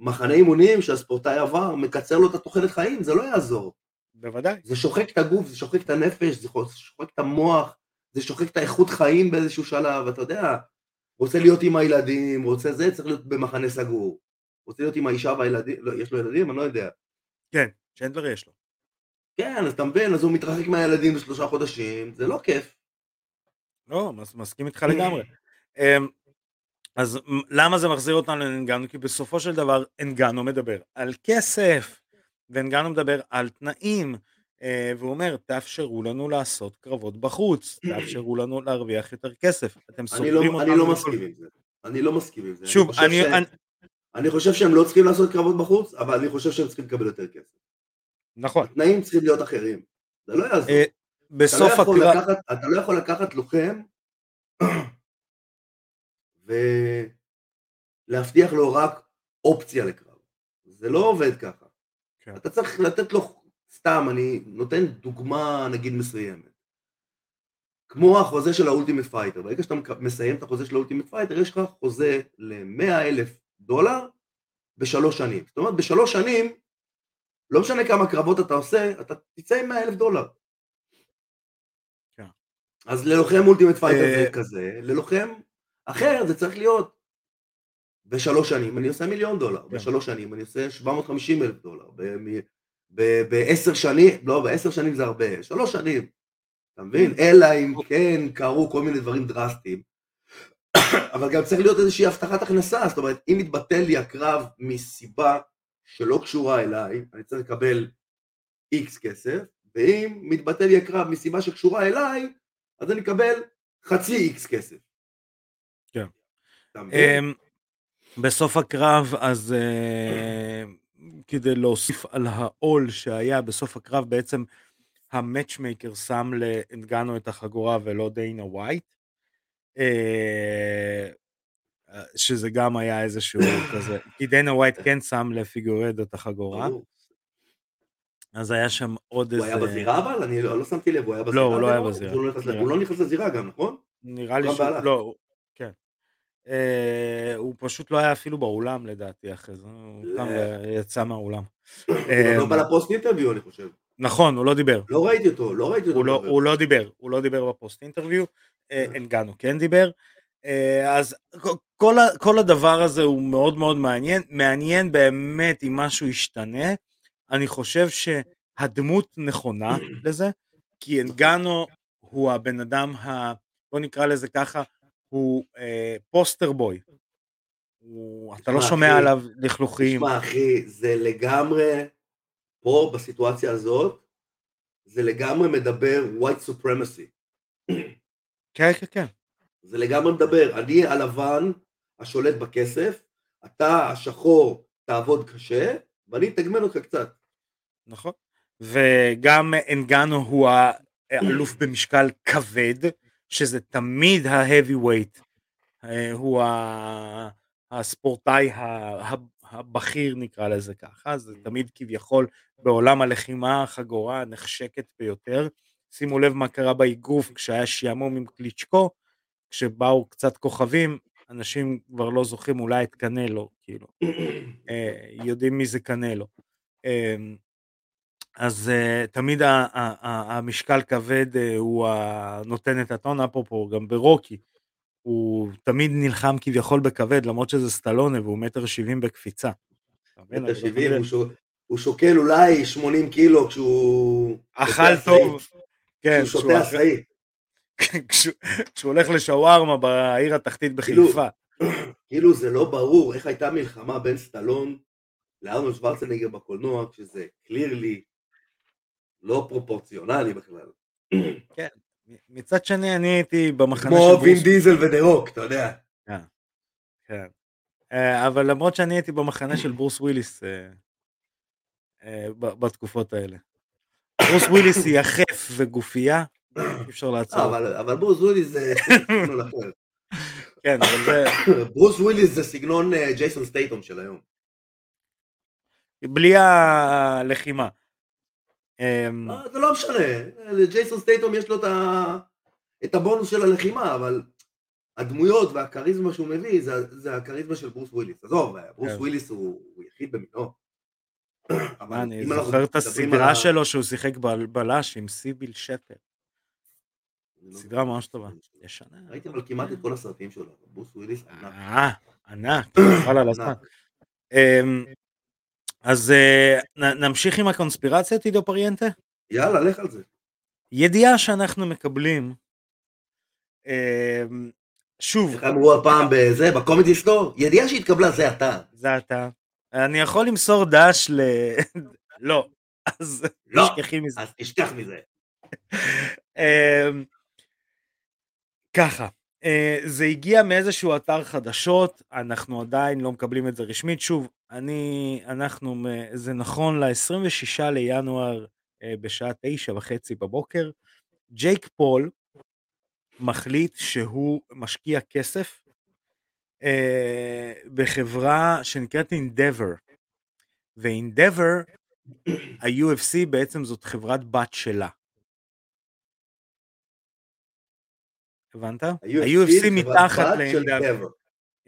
[SPEAKER 2] המחנה אימונים שהספורטאי עבר מקצר לו את התוחלת חיים, זה לא יעזור.
[SPEAKER 1] בוודאי.
[SPEAKER 2] זה שוחק את הגוף, זה שוחק את הנפש, זה שוחק את המוח, זה שוחק את האיכות חיים באיזשהו שלב, אתה יודע, רוצה להיות עם הילדים, רוצה זה, צריך להיות במחנה סגור. רוצה להיות עם האישה והילדים, לא, יש לו ילדים? אני לא יודע.
[SPEAKER 1] כן, צ'נדלר יש לו.
[SPEAKER 2] כן, אז אתה מבין, אז הוא מתרחק מהילדים בשלושה חודשים, זה לא כיף.
[SPEAKER 1] לא, מס- מסכים איתך לגמרי. אמ, אז למה זה מחזיר אותנו לאנגנו? כי בסופו של דבר אנגנו מדבר על כסף, ואנגנו מדבר על תנאים, והוא אומר, תאפשרו לנו לעשות קרבות בחוץ, תאפשרו לנו להרוויח יותר כסף. אתם
[SPEAKER 2] אני לא,
[SPEAKER 1] סוגרים
[SPEAKER 2] אני
[SPEAKER 1] אותנו
[SPEAKER 2] לא
[SPEAKER 1] מכל-
[SPEAKER 2] מסכים עם זה. אני לא מסכים עם זה.
[SPEAKER 1] שוב,
[SPEAKER 2] חושב
[SPEAKER 1] אני-
[SPEAKER 2] ש-
[SPEAKER 1] אני-
[SPEAKER 2] אני חושב שהם לא צריכים לעשות קרבות בחוץ, אבל אני חושב שהם צריכים לקבל יותר כסף.
[SPEAKER 1] נכון.
[SPEAKER 2] התנאים צריכים להיות אחרים. זה לא יעזור.
[SPEAKER 1] אה,
[SPEAKER 2] אתה לא
[SPEAKER 1] בסוף הקרב,
[SPEAKER 2] לקחת- אתה לא יכול לקחת לוחם ולהבטיח לו רק אופציה לקרב. זה לא עובד ככה.
[SPEAKER 1] כן.
[SPEAKER 2] אתה צריך לתת לו, סתם, אני נותן דוגמה נגיד מסוימת. כמו החוזה של ה Ultimate Fighter, ברגע שאתה מסיים את החוזה של ה Ultimate Fighter, יש לך חוזה ל-100 אלף דולר בשלוש שנים. זאת אומרת, בשלוש שנים, לא משנה כמה קרבות אתה עושה, אתה תצא עם 100 אלף דולר.
[SPEAKER 1] כן.
[SPEAKER 2] אז ללוחם Ultimate Fighter
[SPEAKER 1] אה,
[SPEAKER 2] זה כזה, ללוחם אחר זה צריך להיות בשלוש שנים אני עושה מיליון דולר,
[SPEAKER 1] כן.
[SPEAKER 2] בשלוש שנים אני עושה 750 אלף דולר, בעשר שנים, לא בעשר שנים זה הרבה, שלוש שנים, אתה מבין? אלא אם כן קרו כל מיני דברים דרסטיים. אבל גם צריך להיות איזושהי הבטחת הכנסה, זאת אומרת, אם מתבטל לי הקרב מסיבה שלא קשורה אליי, אני צריך לקבל איקס כסף, ואם מתבטל לי הקרב מסיבה שקשורה אליי, אז אני אקבל חצי איקס כסף.
[SPEAKER 1] כן. אמ, בסוף הקרב, אז אה, כדי להוסיף על העול שהיה בסוף הקרב, בעצם המאצ'מייקר שם לאנגנו את החגורה ולא דיינה ווייט. אה, שזה גם היה איזשהו כזה, כי דנה ווייט כן שם לפיגורדו את החגורה. אז היה שם עוד
[SPEAKER 2] הוא
[SPEAKER 1] איזה...
[SPEAKER 2] היה בזירה אבל? אני לא לא שמתי לב, הוא היה בזירה?
[SPEAKER 1] לא, הוא לא היה? בזירה.
[SPEAKER 2] הוא לא נכנס. הוא לא לזירה גם, נכון?
[SPEAKER 1] נראה לי
[SPEAKER 2] הוא
[SPEAKER 1] שהוא,
[SPEAKER 2] בהלך.
[SPEAKER 1] לא, הוא-. אה, הוא פשוט לא היה אפילו באולם לדעתי אחרי זה, הוא
[SPEAKER 2] לא.
[SPEAKER 1] קם ויצא מהאולם.
[SPEAKER 2] הוא
[SPEAKER 1] אה,
[SPEAKER 2] לא בא לפוסט אינטרוויו אני חושב.
[SPEAKER 1] נכון, הוא לא דיבר.
[SPEAKER 2] לא ראיתי אותו, לא ראיתי אותו.
[SPEAKER 1] הוא לא. הוא לא דיבר, הוא לא דיבר בפוסט אינטרוויו, אה,
[SPEAKER 2] אה.
[SPEAKER 1] אנגנו כן דיבר, אה, אז כל- כל הדבר הזה הוא מאוד מאוד מעניין, מעניין באמת אם משהו ישתנה, אני חושב שהדמות נכונה לזה, כי אנגנו הוא הבן אדם, ה, בוא נקרא לזה ככה, הוא אה, פוסטר בוי, הוא, אתה לא שומע
[SPEAKER 2] אחי,
[SPEAKER 1] עליו לכלוכים,
[SPEAKER 2] תשמע אחי, זה לגמרי, פה בסיטואציה הזאת, זה לגמרי מדבר white supremacy.
[SPEAKER 1] כן כן כן,
[SPEAKER 2] זה לגמרי מדבר, אני הלבן השולט בכסף, אתה השחור תעבוד קשה, ואני אתגמל אותך קצת.
[SPEAKER 1] נכון. וגם אנגנו הוא האלוף במשקל כבד, שזה תמיד ה-heavy weight, אה, הוא הספורטאי הבכיר נקרא לזה ככה, זה תמיד כביכול בעולם הלחימה החגורה הנחשקת ביותר. שימו לב מה קרה באגרוף כשהיה שעמום עם קליצ'קו, כשבאו קצת כוכבים, אנשים כבר לא זוכרים אולי את קנלו, כאילו. אה, יודעים מי זה קנלו. אז אה, תמיד ה- ה- ה- המשקל כבד אה, הוא ה- נותן את הטון, אפרופו גם ברוקי, הוא תמיד נלחם כביכול בכבד, למרות שזה סטלונה והוא מטר שבעים בקפיצה.
[SPEAKER 2] מטר
[SPEAKER 1] לא
[SPEAKER 2] שבעים, הוא הוא שוקל אולי 80 קילו כשהוא...
[SPEAKER 1] אכל טוב. כן,
[SPEAKER 2] כשהוא שותה
[SPEAKER 1] אכל-
[SPEAKER 2] עשאי.
[SPEAKER 1] כשהוא הולך לשווארמה בעיר התחתית
[SPEAKER 2] כאילו-
[SPEAKER 1] בחיפה.
[SPEAKER 2] כאילו זה לא ברור איך הייתה מלחמה בין סטלון לארנולד שוורצנגר בקולנוע, כשזה קלירלי לא פרופורציונלי בכלל.
[SPEAKER 1] מצד שני אני הייתי במחנה
[SPEAKER 2] כמו
[SPEAKER 1] של
[SPEAKER 2] וין
[SPEAKER 1] ברוס
[SPEAKER 2] דיזל ודה רוק, אתה יודע.
[SPEAKER 1] כן. אה, אבל למרות שאני הייתי במחנה של ברוס וויליס אה, אה, בתקופות האלה. ברוס וויליס היא יחף וגופייה, אי אפשר לעצור.
[SPEAKER 2] אבל ברוס וויליס זה סגנון אחר.
[SPEAKER 1] כן, אבל זה
[SPEAKER 2] ברוס וויליס זה סגנון ג'ייסון סטייטום של היום.
[SPEAKER 1] בלי הלחימה. אמ,
[SPEAKER 2] אה, זה לא משנה, לג'ייסון סטייטום יש לו את הבונוס של הלחימה, אבל הדמויות והכריזמה שהוא מביא זה, זה הכריזמה של ברוס וויליס. עזוב, ברוס
[SPEAKER 1] כן.
[SPEAKER 2] וויליס הוא, יחיד במינו.
[SPEAKER 1] אני זוכר את הסדרה שלו שהוא שיחק בל- בלש עם סיביל שפר.
[SPEAKER 2] לא
[SPEAKER 1] סדרה. ממש טובה. ישנה.
[SPEAKER 2] ראיתי אבל כמעט את כל הסרטים שלו, ברוס וויליס ענק.
[SPEAKER 1] אה, ענק, חבל על הזמן. אז אה, נ- נמשיך עם הקונספירציה, עידו פריאנטה?
[SPEAKER 2] יאללה, לך על זה.
[SPEAKER 1] ידיעה שאנחנו מקבלים, אמ, שוב,
[SPEAKER 2] איך אמרו הפעם בזה, בקומדי סטור? ידיעה שהתקבלה זה אתה.
[SPEAKER 1] זה אתה, אני יכול למסור דש ל... לא, אז
[SPEAKER 2] לא.
[SPEAKER 1] תשכחי מזה.
[SPEAKER 2] אז תשכח מזה.
[SPEAKER 1] אמ, ככה, זה הגיע מאיזשהו אתר חדשות, אנחנו עדיין לא מקבלים את זה רשמית, שוב, אני, אנחנו, זה נכון ל-26 לינואר אה, בשעה תשע וחצי בבוקר, ג'ייק פול מחליט שהוא משקיע כסף אה, בחברה שנקראת Endeavor, ו-Endeavor, ה-UFC בעצם זאת חברת בת שלה. הבנת? ה-UFC מתחת.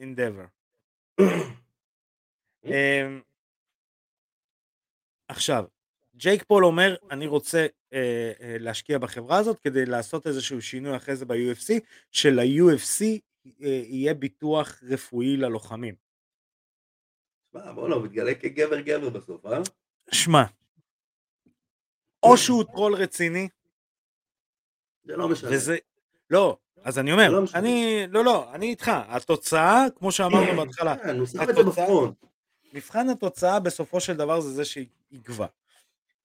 [SPEAKER 2] Endeavor.
[SPEAKER 1] אמ, עכשיו, ג'ייק פול אומר, אני רוצה אה, אה, להשקיע בחברה הזאת כדי לעשות איזשהו שינוי אחרי זה ב-UFC, של-UFC אה, יהיה ביטוח רפואי ללוחמים.
[SPEAKER 2] מה, בוא'נה, הוא מתגלה כגבר גבר בסוף, אה?
[SPEAKER 1] שמע, או שהוא טרול רציני,
[SPEAKER 2] זה לא משנה.
[SPEAKER 1] וזה... לא, אז אני אומר,
[SPEAKER 2] לא.
[SPEAKER 1] אני... לא, לא, אני איתך. התוצאה, כמו שאמרנו בהתחלה,
[SPEAKER 2] כן,
[SPEAKER 1] התוצאה-
[SPEAKER 2] בפרונט.
[SPEAKER 1] מבחן התוצאה בסופו של דבר זה זה שיגבה.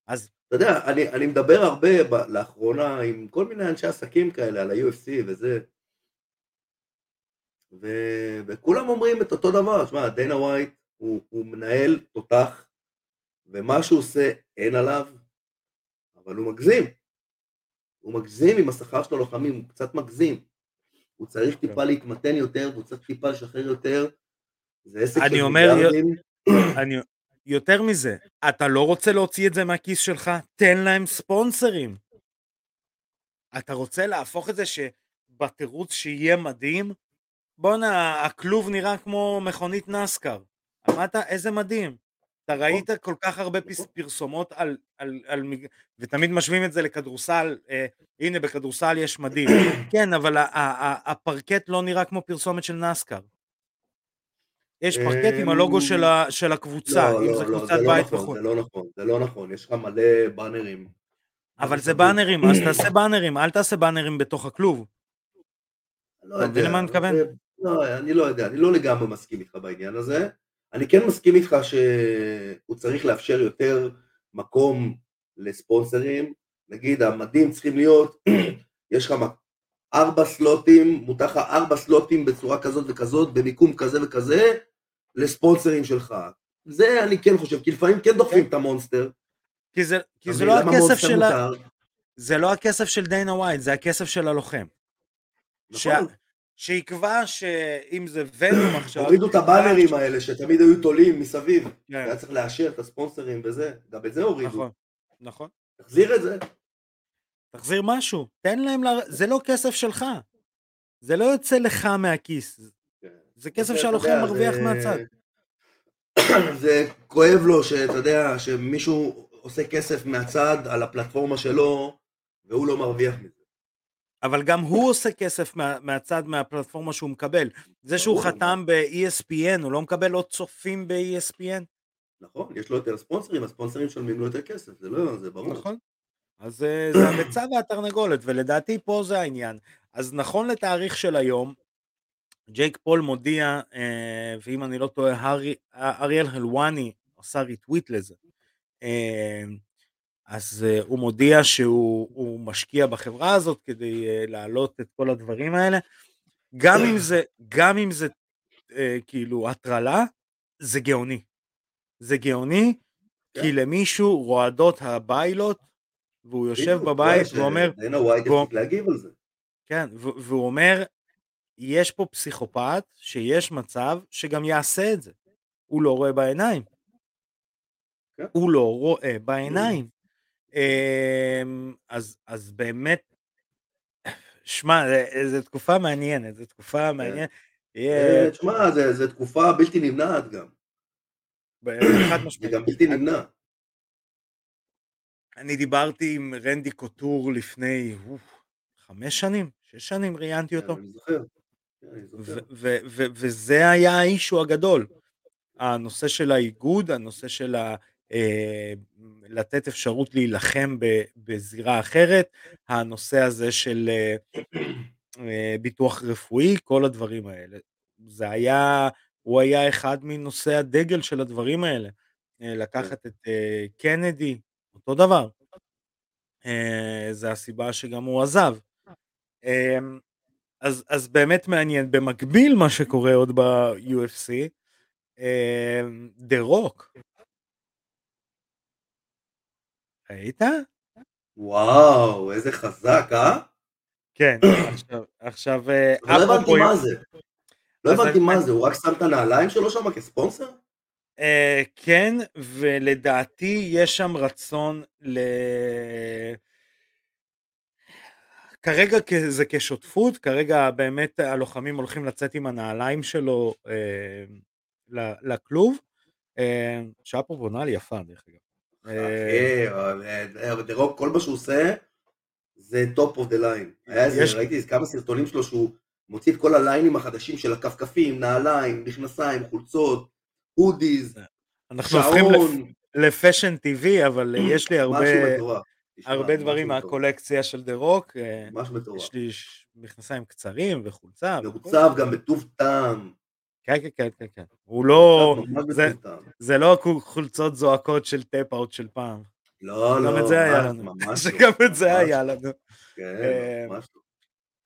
[SPEAKER 1] אז
[SPEAKER 2] אתה יודע, אני, אני מדבר הרבה ב, לאחרונה עם כל מיני אנשי עסקים כאלה על ה-UFC וזה, ו, וכולם אומרים את אותו דבר, שמע, דיינה ווייט הוא, הוא מנהל תותח, ומה שהוא עושה אין עליו, אבל הוא מגזים. הוא מגזים עם השכר של הלוחמים, הוא קצת מגזים. הוא צריך
[SPEAKER 1] כן.
[SPEAKER 2] טיפה להתמתן יותר, והוא צריך טיפה לשחרר יותר. זה עסק
[SPEAKER 1] אני
[SPEAKER 2] של
[SPEAKER 1] אומר,
[SPEAKER 2] מיליארדים.
[SPEAKER 1] אני, יותר מזה, אתה לא רוצה להוציא את זה מהכיס שלך? תן להם ספונסרים. אתה רוצה להפוך את זה שבתירוץ שיהיה מדהים? בואנה, הכלוב נראה כמו מכונית נסקר. אמרת, איזה מדהים. אתה ראית כל כך הרבה פס- פרסומות על, על, על, ותמיד משווים את זה לכדורסל, אה, הנה בכדורסל יש מדים. כן, אבל ה- ה- ה- הפרקט לא נראה כמו פרסומת של נסקר. יש פרקט עם הלוגו של, ה, של הקבוצה,
[SPEAKER 2] לא,
[SPEAKER 1] אם
[SPEAKER 2] לא,
[SPEAKER 1] זה
[SPEAKER 2] לא,
[SPEAKER 1] קבוצת
[SPEAKER 2] זה לא
[SPEAKER 1] בית
[SPEAKER 2] נכון,
[SPEAKER 1] וכו'.
[SPEAKER 2] זה לא נכון, זה לא נכון, יש לך מלא באנרים.
[SPEAKER 1] אבל זה. באנרים, אז תעשה באנרים, אל תעשה באנרים בתוך הכלוב.
[SPEAKER 2] לא
[SPEAKER 1] אתה מבין למה אני מתכוון?
[SPEAKER 2] זה- לא, אני לא יודע, אני לא לגמרי מסכים איתך בעניין הזה. אני כן מסכים איתך שהוא צריך לאפשר יותר מקום לספונסרים. נגיד, המדים צריכים להיות, יש לך ארבע סלוטים, מותר לך ארבע סלוטים בצורה כזאת וכזאת, במיקום כזה וכזה, לספונסרים שלך. זה אני כן חושב, כי לפעמים כן דוחפים את המונסטר.
[SPEAKER 1] כי זה, כי? לא הכסף של ה... זה לא הכסף של דיינה ווייט, זה הכסף של הלוחם.
[SPEAKER 2] נכון.
[SPEAKER 1] שיקבע שאם זה ונום עכשיו...
[SPEAKER 2] הורידו את הבאנרים האלה שתמיד היו תולים מסביב.
[SPEAKER 1] כן,
[SPEAKER 2] היה צריך לאשר את הספונסרים וזה, גם את זה הורידו.
[SPEAKER 1] נכון, נכון.
[SPEAKER 2] תחזיר את זה.
[SPEAKER 1] תחזיר משהו, תן להם, ל... זה לא כסף שלך. זה לא יוצא לך מהכיס, זה כסף
[SPEAKER 2] זה, אתה
[SPEAKER 1] שהלוחם מרוויח מהצד.
[SPEAKER 2] זה כואב לו שאתה יודע, שמישהו עושה כסף מהצד על הפלטפורמה שלו, והוא לא מרוויח מזה.
[SPEAKER 1] אבל גם הוא עושה כסף מה, מהצד, מהפלטפורמה שהוא מקבל. זה שהוא חתם ב-ESPN, הוא לא מקבל עוד צופים ב-ESPN?
[SPEAKER 2] נכון, יש לו יותר ספונסרים, הספונסרים משלמים לו יותר כסף, זה לא, זה ברור.
[SPEAKER 1] נכון. אז אה, זה הביצה והתרנגולת, ולדעתי פה זה העניין. אז נכון לתאריך של היום, ג'ייק פול מודיע, אה, ואם אני לא טועה, הארי- אריאל הלואני עשה ריטוויט לזה. אז אה, הוא מודיע שהוא הוא משקיע בחברה הזאת כדי אה, להעלות את כל הדברים האלה. גם אם זה, גם אם זה אה, כאילו הטרלה, זה גאוני. זה גאוני, כי
[SPEAKER 2] כן.
[SPEAKER 1] למישהו רועדות הביילות, והוא יושב בבית ואומר,
[SPEAKER 2] דיינה ווייט
[SPEAKER 1] והוא-
[SPEAKER 2] יפסיק להגיב על זה.
[SPEAKER 1] כן, והוא אומר, יש פה פסיכופת שיש מצב שגם יעשה את זה. הוא לא רואה בעיניים.
[SPEAKER 2] כן.
[SPEAKER 1] הוא לא רואה בעיניים. אמ, אז, אז באמת, שמע, זו תקופה מעניינת, זו תקופה מעניינת. יהיה
[SPEAKER 2] אה, תשמע, זה- זה תקופה בלתי נמנעת גם.
[SPEAKER 1] חד
[SPEAKER 2] זה
[SPEAKER 1] משמעית.
[SPEAKER 2] גם בלתי נמנע.
[SPEAKER 1] אני דיברתי עם רנדי קוטור לפני חמש שנים, שש שנים ראיינתי אותו.
[SPEAKER 2] אני זוכר. כן,
[SPEAKER 1] וזה היה האישו הגדול. הנושא של האיגוד, הנושא של ה... אה, לתת אפשרות להילחם בזירה אחרת, הנושא הזה של אה, אה, ביטוח רפואי, כל הדברים האלה. זה היה, הוא היה אחד מנושאי הדגל של הדברים האלה. לקחת את אה, קנדי, אותו דבר. זה הסיבה שגם הוא עזב. אה, אז, אז באמת מעניין, במקביל מה שקורה עוד ב-UFC, דה רוק. ראית?
[SPEAKER 2] וואו, איזה חזק, אה?
[SPEAKER 1] כן, עכשיו, עכשיו, אה,
[SPEAKER 2] לא הבנתי מה זה. לא הבנתי מה זה, הוא רק שם את הנעליים שלו שם כספונסר?
[SPEAKER 1] אה, כן, ולדעתי יש שם רצון ל... כרגע זה כשותפות, כרגע באמת הלוחמים הולכים לצאת עם הנעליים שלו אה, ל- לכלוב, אה, שאפרופו נעל יפה דרך אגב. אה,
[SPEAKER 2] דה רוק, כל מה שהוא עושה זה top of the
[SPEAKER 1] line.
[SPEAKER 2] ראיתי כמה סרטונים שלו שהוא מוציא את כל הליינים החדשים של הכפכפים, נעליים, מכנסיים, חולצות, hoodies,
[SPEAKER 1] אנחנו הופכים לפ-
[SPEAKER 2] שעון,
[SPEAKER 1] ל fashion טבעי, אבל יש לי
[SPEAKER 2] משהו
[SPEAKER 1] הרבה, הרבה דברים
[SPEAKER 2] משהו
[SPEAKER 1] מהקולקציה של דה רוק. אה,
[SPEAKER 2] ממש מטורף.
[SPEAKER 1] יש לי מכנסיים קצרים וחולצה.
[SPEAKER 2] מעוצב גם בטוב טעם.
[SPEAKER 1] כן, כן, כן, כן, כן. הוא לא,
[SPEAKER 2] ממש
[SPEAKER 1] זה-. זה לא חולצות זועקות של טאפ-אאוט של פעם.
[SPEAKER 2] לא,
[SPEAKER 1] גם
[SPEAKER 2] לא,
[SPEAKER 1] את זה היה לנו.
[SPEAKER 2] לא.
[SPEAKER 1] שגם את זה היה
[SPEAKER 2] לא.
[SPEAKER 1] לנו.
[SPEAKER 2] כן,
[SPEAKER 1] אה,
[SPEAKER 2] ממש לא.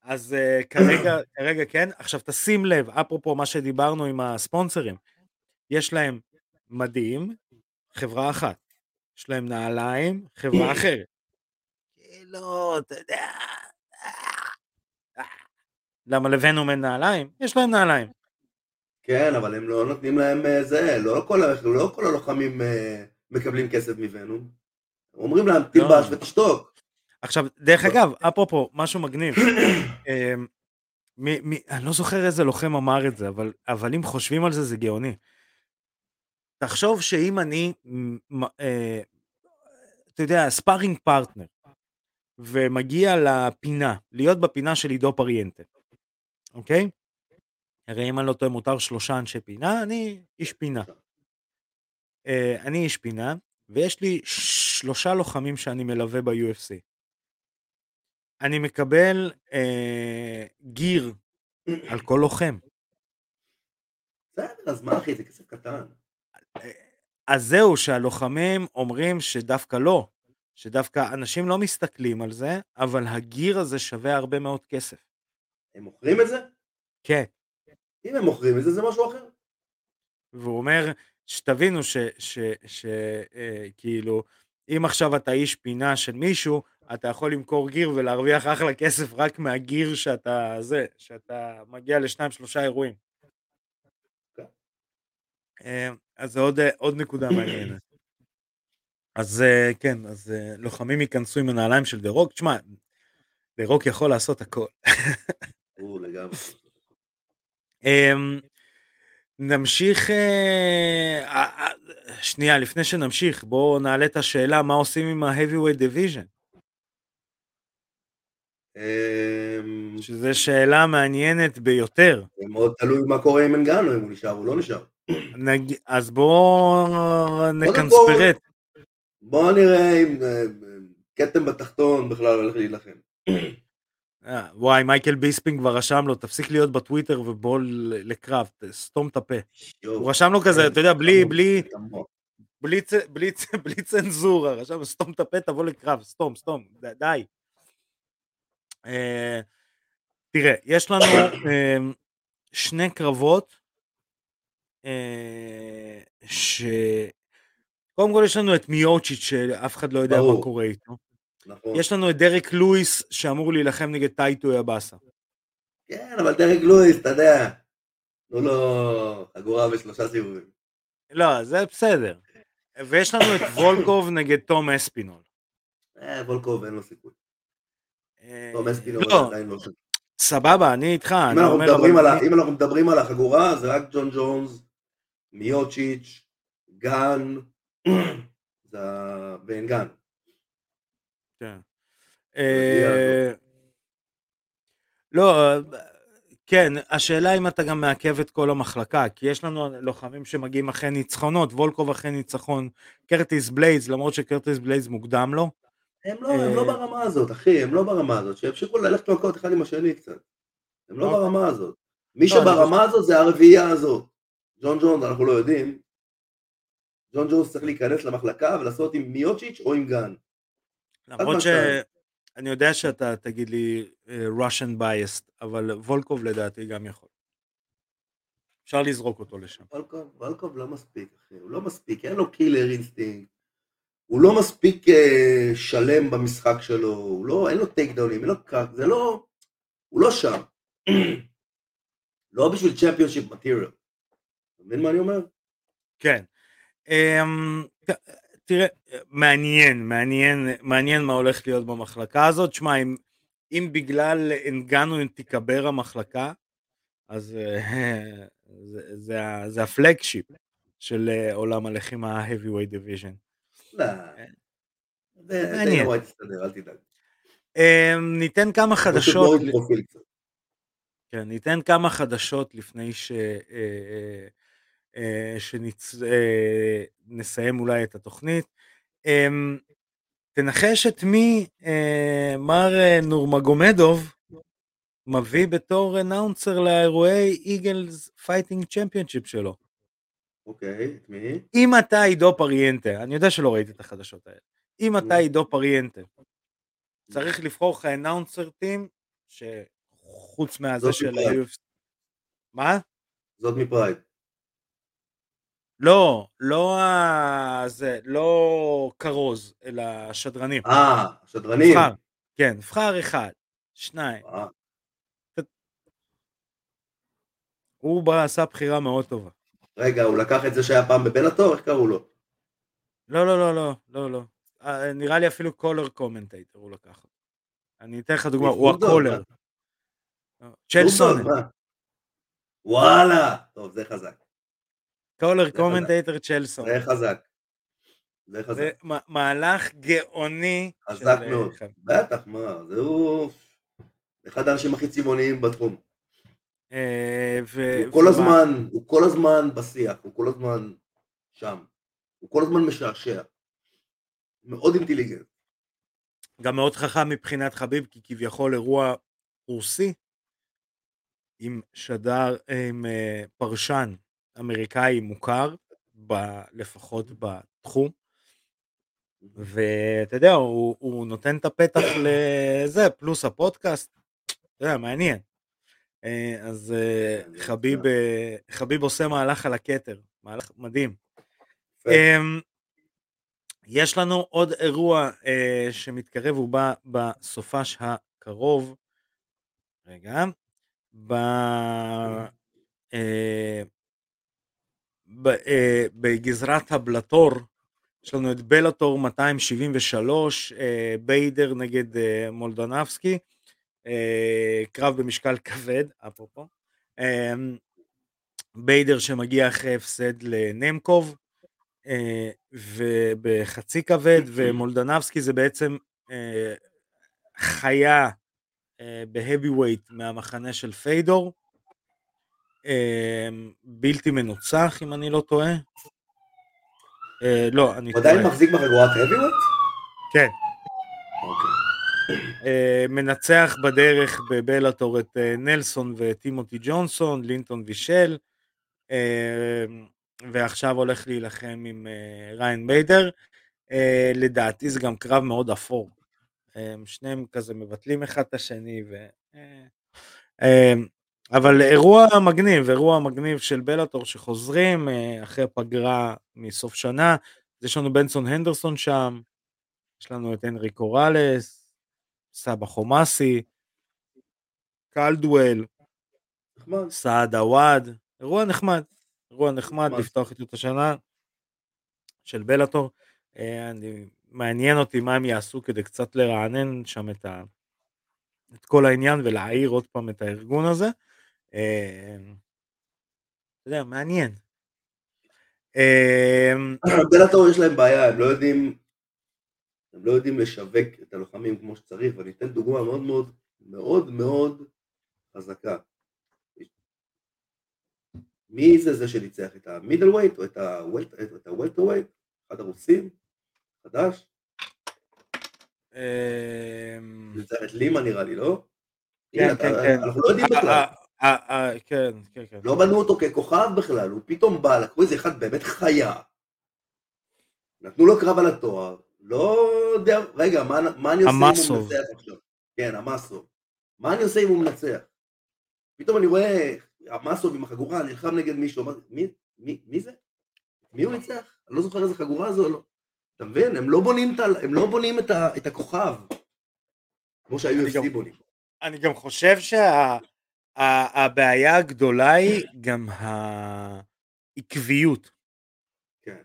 [SPEAKER 1] אז אה, כרגע, כרגע כן. עכשיו תשים לב, אפרופו מה שדיברנו עם הספונסרים, יש להם מדים, חברה אחת. יש להם נעליים, חברה אחרת. כאילו, אתה יודע... למה לוונום אין נעליים? יש להם נעליים.
[SPEAKER 2] כן, אבל הם לא נותנים להם אה, זה, לא כל, ה- לא כל הלוחמים אה, מקבלים כסף מוונום. אומרים להם, תלבש ותשתוק.
[SPEAKER 1] עכשיו, דרך אגב, אפרופו, משהו מגניב. אמ, מי, מי, אני לא זוכר איזה לוחם אמר את זה, אבל, אבל אם חושבים על זה, זה גאוני. תחשוב שאם אני, מ- אה, אתה יודע, sparring partner, ומגיע לפינה, להיות בפינה של עידו פריאנטה, אוקיי? הרי אם אני לא טועה מותר שלושה אנשי פינה, אני איש פינה. אה, אני איש פינה, ויש לי שלושה לוחמים שאני מלווה ב-UFC. אני מקבל אה, gear על כל לוחם.
[SPEAKER 2] בסדר, אז מה אחי, זה כסף קטן.
[SPEAKER 1] אז זהו, שהלוחמים אומרים שדווקא לא, שדווקא אנשים לא מסתכלים על זה, אבל הגיר הזה שווה הרבה מאוד כסף.
[SPEAKER 2] הם מוכרים את זה?
[SPEAKER 1] כן.
[SPEAKER 2] אם הם מוכרים את זה, זה משהו אחר.
[SPEAKER 1] והוא אומר, שתבינו שכאילו, אם עכשיו אתה איש פינה של מישהו, אתה יכול למכור גיר ולהרוויח אחלה כסף רק מהגיר שאתה זה, שאתה מגיע לשניים שלושה אירועים. אה, אז זה עוד, עוד נקודה מעניינת. אז אה, כן, אז אה, לוחמים ייכנסו עם הנעליים של דה רוק, תשמע, דה רוק יכול לעשות הכל.
[SPEAKER 2] הוא לגמרי.
[SPEAKER 1] אמ, נמשיך, אה, אה, אה, שנייה, לפני שנמשיך, בואו נעלה את השאלה, מה עושים עם ה-heavyweight division?
[SPEAKER 2] אמ,
[SPEAKER 1] שזו שאלה מעניינת ביותר.
[SPEAKER 2] זה מאוד תלוי מה קורה עם אנגנו, אם הוא נשאר או לא נשאר.
[SPEAKER 1] נג... אז בואו נקנספרט.
[SPEAKER 2] בוא נראה אם כתם בתחתון בכלל הולך להילחם.
[SPEAKER 1] אה, וואי, מייקל ביספינג כבר רשם לו, תפסיק להיות בטוויטר ובוא לקרב, סתום את הפה. הוא רשם לו כזה, אתה יודע, בלי, בלי, בלי, בלי, צנזורה, רשם, סתום את הפה, תבוא לקרב, סתום, סתום, די. אה, תראה, יש לנו אה, שני קרבות, ש... קודם כל יש לנו את מיוצ'יץ' שאף אחד לא יודע מה. קורה איתו.
[SPEAKER 2] נכון.
[SPEAKER 1] יש לנו את דרק לואיס שאמור להילחם נגד טייטו יבאסה.
[SPEAKER 2] כן, אבל דרג לואיס, אתה יודע. תנו לו חגורה בשלושה סיבובים.
[SPEAKER 1] לא, זה בסדר. ויש לנו את וולקוב נגד תום אספינול.
[SPEAKER 2] אה, וולקוב אין לו סיכוי.
[SPEAKER 1] אה,
[SPEAKER 2] תום אספינול
[SPEAKER 1] לא,
[SPEAKER 2] עדיין לא שם.
[SPEAKER 1] סבבה, אני איתך,
[SPEAKER 2] אם
[SPEAKER 1] אני
[SPEAKER 2] אנחנו מדברים על אם אנחנו מדברים על החגורה, זה רק ג'ון ג'ונס, מיוצ'יץ', גן, ואין גן.
[SPEAKER 1] כן. אה, לא, כן, השאלה אם אתה גם מעכב את כל המחלקה, כי יש לנו לוחמים שמגיעים אחרי ניצחונות, וולקוב אחרי ניצחון, קרטיס בלייז, למרות שקרטיס בלייז מוקדם לו.
[SPEAKER 2] הם לא, הם לא
[SPEAKER 1] אה,
[SPEAKER 2] ברמה הזאת, אחי, הם לא ברמה הזאת, שימשיכו ללכת מכות אחד עם השני קצת. הם לא
[SPEAKER 1] אוקיי.
[SPEAKER 2] ברמה הזאת. מי
[SPEAKER 1] לא,
[SPEAKER 2] שברמה הזאת זה הרביעייה הזאת. ג'ון ג'ונס, אנחנו לא יודעים. ג'ון ג'ונס צריך להיכנס למחלקה ולעשות עם מיוצ'יץ' או עם גן.
[SPEAKER 1] למרות. שאני יודע שאתה תגיד לי אה, Russian biased, אבל וולקוב לדעתי גם יכול. אפשר לזרוק אותו לשם.
[SPEAKER 2] וולקוב, וולקוב לא מספיק, אחי, הוא לא מספיק, אין לו killer instinct. הוא לא מספיק אה, שלם במשחק שלו, הוא לא, אין לו טייקדאונים, אין לו קאק, זה לא, הוא לא שם. לא בשביל championship material. אתה מבין מה אני אומר?
[SPEAKER 1] כן. ת- תראה, מעניין, מעניין, מעניין מה הולך להיות במחלקה הזאת. שמע, אם, אם בגלל אנגנו תיקבר המחלקה, אז אה, זה, זה, זה הפלגשיפ של אה, עולם הלחימה ה-heavyweight division.
[SPEAKER 2] לא. זה
[SPEAKER 1] מעניין.
[SPEAKER 2] די ווייט תסתדר, אל תדאג.
[SPEAKER 1] אמ, ניתן כמה חדשות. כן, ניתן כמה חדשות לפני ש... אה, אה, אה, שנסיים אולי את התוכנית. אמ, תנחש את מי אה, מר נורמגומדוב מביא בתור announcer לאירועי Eagles Fighting Championship שלו.
[SPEAKER 2] אוקיי, את מי?
[SPEAKER 1] אם אתה עידו פריאנטה, אני יודע שלא ראיתי את החדשות האלה, אם אתה עידו פריאנטה, צריך לבחור לך אנאונסר טים, שחוץ מהזה של. ה-UFC. מה?
[SPEAKER 2] זאת מפרייד.
[SPEAKER 1] לא, לא. זה, לא כרוז, אלא שדרנים.
[SPEAKER 2] אה, שדרנים.
[SPEAKER 1] נבחר, כן, נבחר אחד, שניים.
[SPEAKER 2] אה,
[SPEAKER 1] הוא בא, עשה בחירה מאוד טובה.
[SPEAKER 2] רגע, הוא לקח את זה שהיה פעם בבלאטור? איך קראו לו?
[SPEAKER 1] לא, לא, לא, לא, לא, לא. אה, נראה לי אפילו color commentator הוא לקח. אני אתן לך דוגמה, הוא
[SPEAKER 2] ה
[SPEAKER 1] color.
[SPEAKER 2] מה?
[SPEAKER 1] צ'ל סונן?
[SPEAKER 2] וואלה! טוב, זה חזק. color.
[SPEAKER 1] commentator צ'ל סונן.
[SPEAKER 2] זה חזק. זה חזק.
[SPEAKER 1] זה מהלך גאוני.
[SPEAKER 2] חזק
[SPEAKER 1] של,
[SPEAKER 2] מאוד.
[SPEAKER 1] אה,
[SPEAKER 2] בטח, מה, זהו... אחד האנשים הכי צבעוניים בתחום.
[SPEAKER 1] אה,
[SPEAKER 2] הוא כל הזמן, הוא כל הזמן בשיח, הוא כל הזמן שם. הוא כל הזמן משעשע. מאוד אינטליגנט.
[SPEAKER 1] גם מאוד חכם מבחינת חביב, כי כביכול אירוע רוסי, עם שדר, עם אה, פרשן אמריקאי מוכר, ב- לפחות בתחום, ואתה יודע, הוא, הוא נותן את הפתח לזה, פלוס הפודקאסט, אתה יודע, מעניין. אה, אז אה,
[SPEAKER 2] כן,
[SPEAKER 1] חביב. אה, חביב עושה מהלך על הכתר, מהלך מדהים. אמ, יש לנו עוד אירוע שמתקרב, הוא בא בסופש הקרוב. רגע. ב... אה, בגזרת הבלטור, יש לנו את בלטור 273, אה, ביידר נגד אה, מולדונבסקי, קרב במשקל כבד, אפרופו. ביידר שמגיע אחרי הפסד לנמקוב, ובחצי כבד, ומולדנבסקי זה בעצם חיה בהבי ווייט מהמחנה של פיידור, בלתי מנוצח אם אני לא טועה. אה, לא, אני
[SPEAKER 2] הוא עדיין
[SPEAKER 1] טועה.
[SPEAKER 2] מחזיק בחגורת heavyweight?
[SPEAKER 1] כן.
[SPEAKER 2] אוקיי.
[SPEAKER 1] אה, מנצח בדרך בבלאטור את אה, נלסון וטימותי ג'ונסון, לינטון וישל, אה, ועכשיו הולך להילחם עם ריין ביידר. לדעתי זה גם קרב מאוד אפור. שניהם כזה מבטלים אחד את השני, ו... אבל אירוע מגניב, אירוע מגניב של בלאטור שחוזרים אה, אחרי פגרה מסוף שנה. יש לנו בנסון הנדרסון שם, יש לנו את הנרי קוראלס, סבא חומאסי, קלדואל. סעד עוואד, אירוע נחמד, אירוע נחמד. לפתוח את השנה של בלאטור. אה, אני, מעניין אותי מה הם יעשו כדי קצת לרענן שם את, ה, את כל העניין ולהעיר עוד פעם את הארגון הזה. אה, אתה יודע, מעניין. אה,
[SPEAKER 2] בלאטור יש להם בעיה, הם לא יודעים, הם לא יודעים לשווק את הלוחמים כמו שצריך, ואני אתן דוגמה מאוד מאוד מאוד מאוד חזקה. מי זה זה שניצח את המידל ווייט או את הוולטר ווייט? אחד הרוסים? חדש?
[SPEAKER 1] אה,
[SPEAKER 2] ניצח את לימה נראה לי, לא?
[SPEAKER 1] כן, כן, כן.
[SPEAKER 2] אנחנו לא יודעים בכלל.
[SPEAKER 1] אה, אה, כן, כן, כן.
[SPEAKER 2] לא בנו אותו ככוכב בכלל, הוא פתאום בא, לקחו איזה אחד באמת חיה. נתנו לו קרב על התואר, לא יודע, רגע, מה, מה אני עושה אם הוא. מנצח עכשיו? כן, המסוב. מה אני עושה אם הוא מנצח? פתאום אני רואה המסוב עם החגורה נלחם נגד מישהו, אמרתי, מי, מי, מי זה? מי הוא ניצח? אני לא זוכר איזה חגורה זו, לא. אתה מבין? הם לא בונים את, הם לא בונים את, ה, את הכוכב, כמו
[SPEAKER 1] גם-
[SPEAKER 2] שה-UFC בונים.
[SPEAKER 1] אני גם חושב שהבעיה הגדולה היא גם העקביות.
[SPEAKER 2] כן.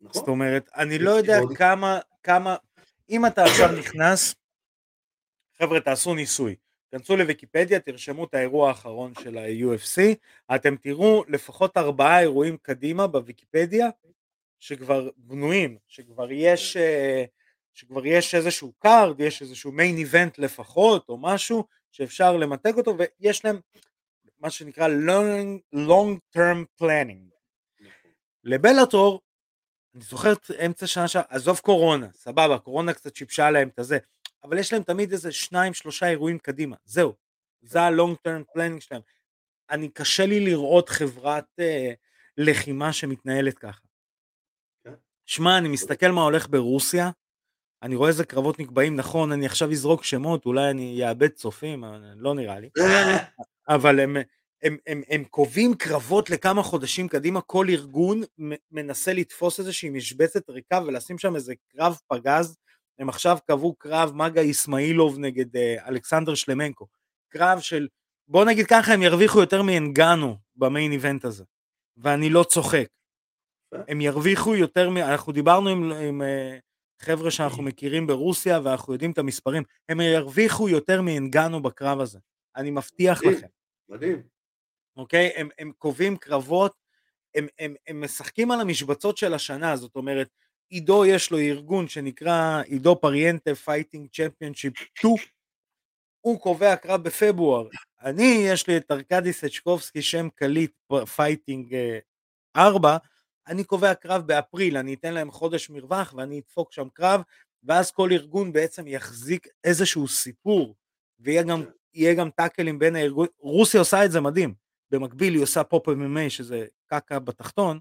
[SPEAKER 2] נכון?
[SPEAKER 1] זאת אומרת, אני לא יודע כמה, כמה, אם אתה עכשיו נכנס, חבר'ה תעשו ניסוי, כנסו לוויקיפדיה, תרשמו את האירוע האחרון של ה-UFC, אתם תראו לפחות ארבעה אירועים קדימה בוויקיפדיה, שכבר בנויים, שכבר יש, אה, שכבר יש איזשהו card, יש איזשהו main event לפחות, או משהו, שאפשר למתג אותו, ויש להם מה שנקרא long, long term planning.
[SPEAKER 2] נכון.
[SPEAKER 1] לבלאטור, אני זוכר את אמצע שנה שעברה, עזוב קורונה, סבבה, קורונה קצת שיבשה להם את הזה, אבל יש להם תמיד איזה שניים שלושה אירועים קדימה, זהו, זה ה-long term planning שלהם. אני קשה לי לראות חברת אה, לחימה שמתנהלת ככה.
[SPEAKER 2] כן.
[SPEAKER 1] שמע, אני מסתכל מה הולך ברוסיה, אני רואה איזה קרבות נקבעים, נכון, אני עכשיו אזרוק שמות, אולי אני אאבד צופים, לא נראה לי. אבל הם, הם, הם, הם קובעים קרבות לכמה חודשים קדימה, כל ארגון מנסה לתפוס איזושהי משבצת ריקה ולשים שם איזה קרב פגז. הם עכשיו קבעו קרב מגה איסמעילוב נגד uh, אלכסנדר שלמנקו. קרב של, בוא נגיד ככה, הם ירוויחו יותר מאנגנו במיין איבנט הזה, ואני לא צוחק. הם ירוויחו יותר מ... אנחנו דיברנו עם, עם uh, חבר'ה שאנחנו מכירים ברוסיה ואנחנו יודעים את המספרים, הם ירוויחו יותר מאנגנו בקרב הזה, אני מבטיח
[SPEAKER 2] מדהים,
[SPEAKER 1] לכם.
[SPEAKER 2] מדהים.
[SPEAKER 1] אוקיי? הם, הם קובעים קרבות, הם, הם, הם משחקים על המשבצות של השנה, זאת אומרת, עידו יש לו ארגון שנקרא עידו פריאנטה Fighting Championship 2, הוא קובע קרב בפברואר. אני, יש לי את ארקדי סצ'קובסקי, שם קליט Fighting 4, אני קובע קרב באפריל, אני אתן להם חודש מרווח ואני אדפוק שם קרב, ואז כל ארגון בעצם יחזיק איזשהו סיפור, ויהיה גם, גם טאקלים בין הארגון, רוסיה עושה את זה מדהים, במקביל היא עושה פופ MMA שזה קקה בתחתון,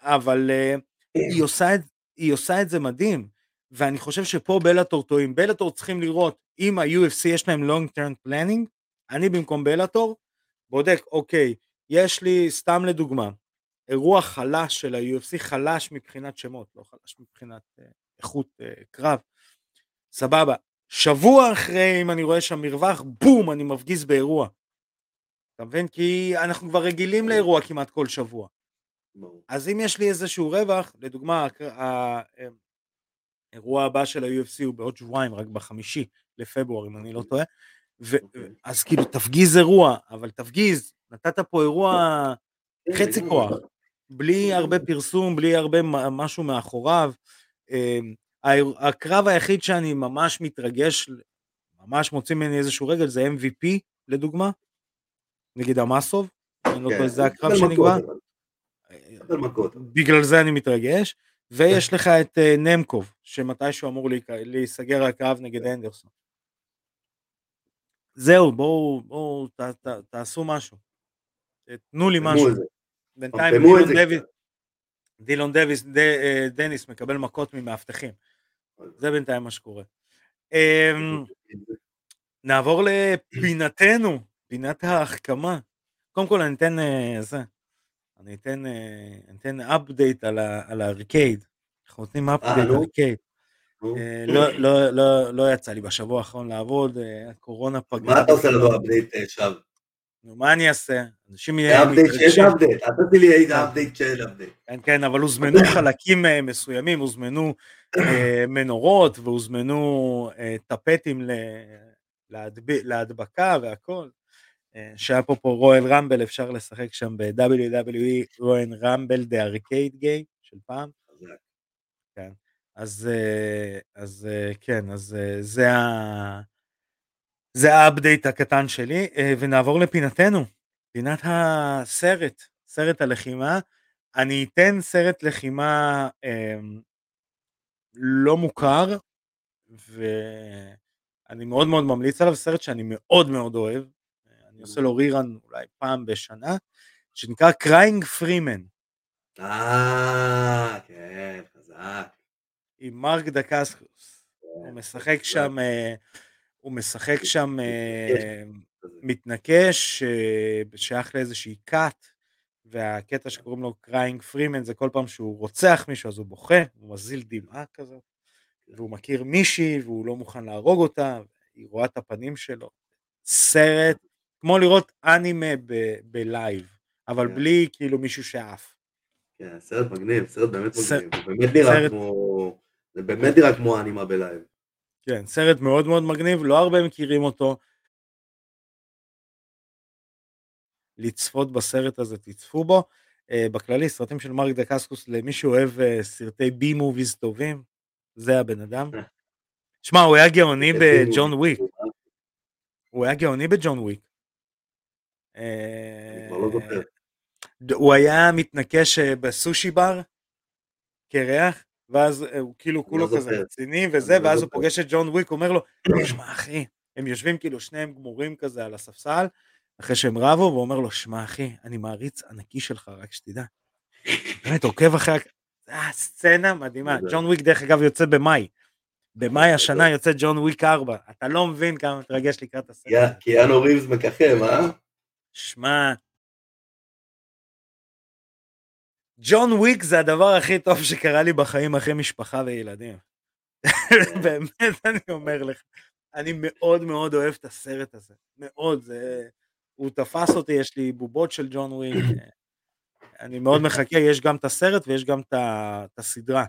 [SPEAKER 1] אבל uh, היא, עושה את, היא עושה את זה מדהים, ואני חושב שפה בלאטור טועים, בלאטור צריכים לראות אם ה-UFC יש להם long term planning, אני במקום בלאטור בודק, אוקיי, יש לי, סתם לדוגמה, אירוע חלש של ה-UFC, חלש מבחינת שמות, לא חלש מבחינת uh, איכות uh, קרב, סבבה. שבוע אחרי, אם אני רואה שם מרווח, בום, אני מפגיז באירוע. אתה מבין? כי אנחנו כבר רגילים לאירוע כמעט כל שבוע. אז אם יש לי איזשהו רווח, לדוגמה, האירוע הבא של ה-UFC הוא בעוד שבועיים, רק בחמישי לפברואר, אם אני לא טועה, אוקיי. אז כאילו תפגיז אירוע, אבל תפגיז, נתת פה אירוע כן, חצי כוח, בלי הרבה פרסום, בלי הרבה משהו מאחוריו. אמ, הקרב היחיד שאני ממש מתרגש, ממש מוציא ממני איזשהו רגל, זה MVP לדוגמה, נגד המאסוב, אני לא טועה, זה כן, הקרב שנקבע. בגלל זה אני מתרגש. ויש לך את uh, נמקוב, שמתישהו אמור להיסגר הקרב נגד אנדרסון. זהו, בואו, בואו, תעשו משהו. תנו לי משהו. בינתיים דילון דוויס, דילון דוויס, ד, אה, דניס מקבל מכות ממאבטחים. זה בינתיים מה שקורה. אמ, נעבור לפינתנו, פינת ההחכמה. קודם כל אני אתן uh, זה, אני אתן, אה, אני אתן update על הארקייד. אנחנו נותנים update על הארקייד. לא, לא, לא, לא יצא לי בשבוע האחרון לעבוד, הקורונה פגעה.
[SPEAKER 2] מה אתה עושה לנו update עכשיו?
[SPEAKER 1] נו, מה אני אעשה?
[SPEAKER 2] אנשים שיש update, אל תביא לי איזה update של update.
[SPEAKER 1] כן, כן, אבל הוזמנו חלקים מסוימים, הוזמנו מנורות והוזמנו טפטים להדבקה והכל. שהיה פה פה Royal Rumble, אפשר לשחק שם ב-WWE Royal Rumble the arcade game של פעם. כן. אז, אה, אז אה, כן, אז אה, זה ה... זה ה update הקטן שלי, ונעבור לפינתנו, פינת הסרט, סרט הלחימה. אני אתן סרט לחימה אה, לא מוכר, ואני מאוד מאוד ממליץ עליו, סרט שאני מאוד מאוד אוהב, אני עושה לו rerun אולי פעם בשנה, שנקרא Crying Freeman.
[SPEAKER 2] אה, כן, חזק.
[SPEAKER 1] עם מרק דקסקוס. הוא כן, משחק שם, אה, הוא משחק שם אה, מתנקש, אה, שייך לאיזושהי כת, והקטע שקוראים לו Crying Freeman זה כל פעם שהוא רוצח מישהו אז הוא בוכה, הוא מזיל דמעה כזאת, והוא מכיר מישהי והוא לא מוכן להרוג אותה, היא רואה את הפנים שלו. סרט כמו לראות אנימה ב live, אבל כן. בלי כאילו מישהו שעף.
[SPEAKER 2] כן, סרט מגניב, סרט באמת מגניב, זה באמת נראה סרט... כמו, זה באמת נראה כמו אנימה ב live.
[SPEAKER 1] כן, סרט מאוד מאוד מגניב, לא הרבה מכירים אותו. לצפות בסרט הזה, תצפו בו. Uh, בכללי, סרטים של מרק דקסקוס, למי שאוהב uh, סרטי B movies טובים, זה הבן אדם. שמע, הוא היה גאוני בג'ון וויק. הוא היה גאוני בג'ון וויק.
[SPEAKER 2] לא
[SPEAKER 1] הוא היה מתנקש אה, בסושי בר קרח, ואז אה, הוא כאילו כולו לא כזה רציני וזה, לא ואז הוא פוגש את ג'ון וויק, אומר לו, שמע אחי, הם יושבים כאילו שניהם גמורים כזה על הספסל, אחרי שהם רבו, והוא אומר לו, שמע אחי, אני מעריץ ענקי שלך, רק שתדע. באמת, עוקב אחרי... זה סצנה מדהימה. ג'ון וויק דרך אגב יוצא במאי. במאי השנה יוצא ג'ון וויק 4. אתה לא מבין כמה מתרגש לקראת הסרט.
[SPEAKER 2] כי יאנו ריבס מככב, אה?
[SPEAKER 1] שמע, ג'ון וויק זה הדבר הכי טוב שקרה לי בחיים אחרי משפחה וילדים. באמת אני אומר לך, אני מאוד מאוד אוהב את הסרט הזה, מאוד, זה... הוא תפס אותי, יש לי בובות של ג'ון וויק, אה, אני מאוד מחכה, יש גם את הסרט ויש גם את הסדרה.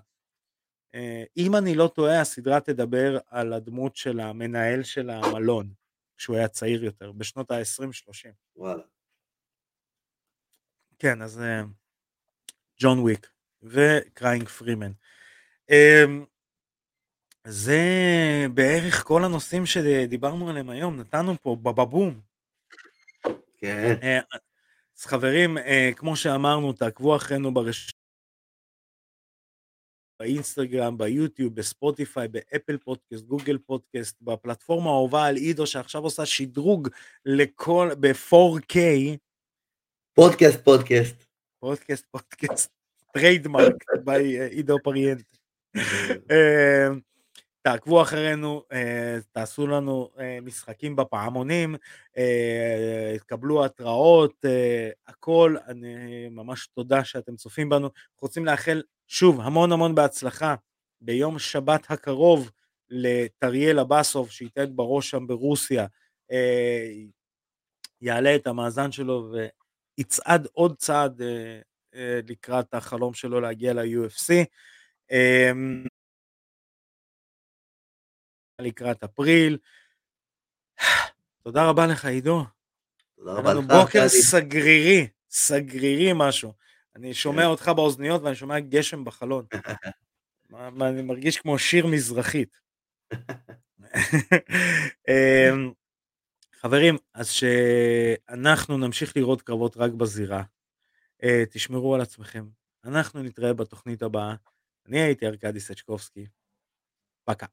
[SPEAKER 1] אה, אם אני לא טועה, הסדרה תדבר על הדמות של המנהל של המלון, כשהוא היה צעיר יותר, בשנות ה-20-30.
[SPEAKER 2] וואלה.
[SPEAKER 1] כן, אז ג'ון וויק ו Crying Freeman. אמ, זה בערך כל הנושאים שדיברנו עליהם היום, נתנו פה בבבום.
[SPEAKER 2] כן.
[SPEAKER 1] אה, אז חברים, אה, כמו שאמרנו, תעקבו אחרינו ברשת, באינסטגרם, ביוטיוב, בספוטיפיי, באפל פודקאסט, גוגל פודקאסט, בפלטפורמה האהובה על עידו שעכשיו עושה שדרוג לכל, ב-4K.
[SPEAKER 2] פודקאסט, פודקאסט.
[SPEAKER 1] פודקאסט, פודקאסט. trademark by אה, עידו פריאנט. אה, תעקבו אחרינו, אה, תעשו לנו משחקים בפעמונים, תקבלו התראות, הכל, אני ממש תודה שאתם צופים בנו. רוצים לאחל שוב המון המון בהצלחה ביום שבת הקרוב לטריאל אבסוב שייתן בראש שם ברוסיה, יעלה את המאזן שלו ויצעד עוד צעד אה, לקראת החלום שלו להגיע ל-UFC. אמ, לקראת אפריל. תודה רבה לך עידו.
[SPEAKER 2] תודה רבה לך.
[SPEAKER 1] בוקר סגרירי, סגרירי משהו. אני שומע כן. אותך באוזניות ואני שומע גשם בחלון. אני מרגיש כמו שיר מזרחית. חברים, אז שאנחנו נמשיך לראות קרבות רק בזירה, אה, תשמרו על עצמכם. אנחנו נתראה בתוכנית הבאה. אני הייתי ארכדי סצ'קובסקי. פקה.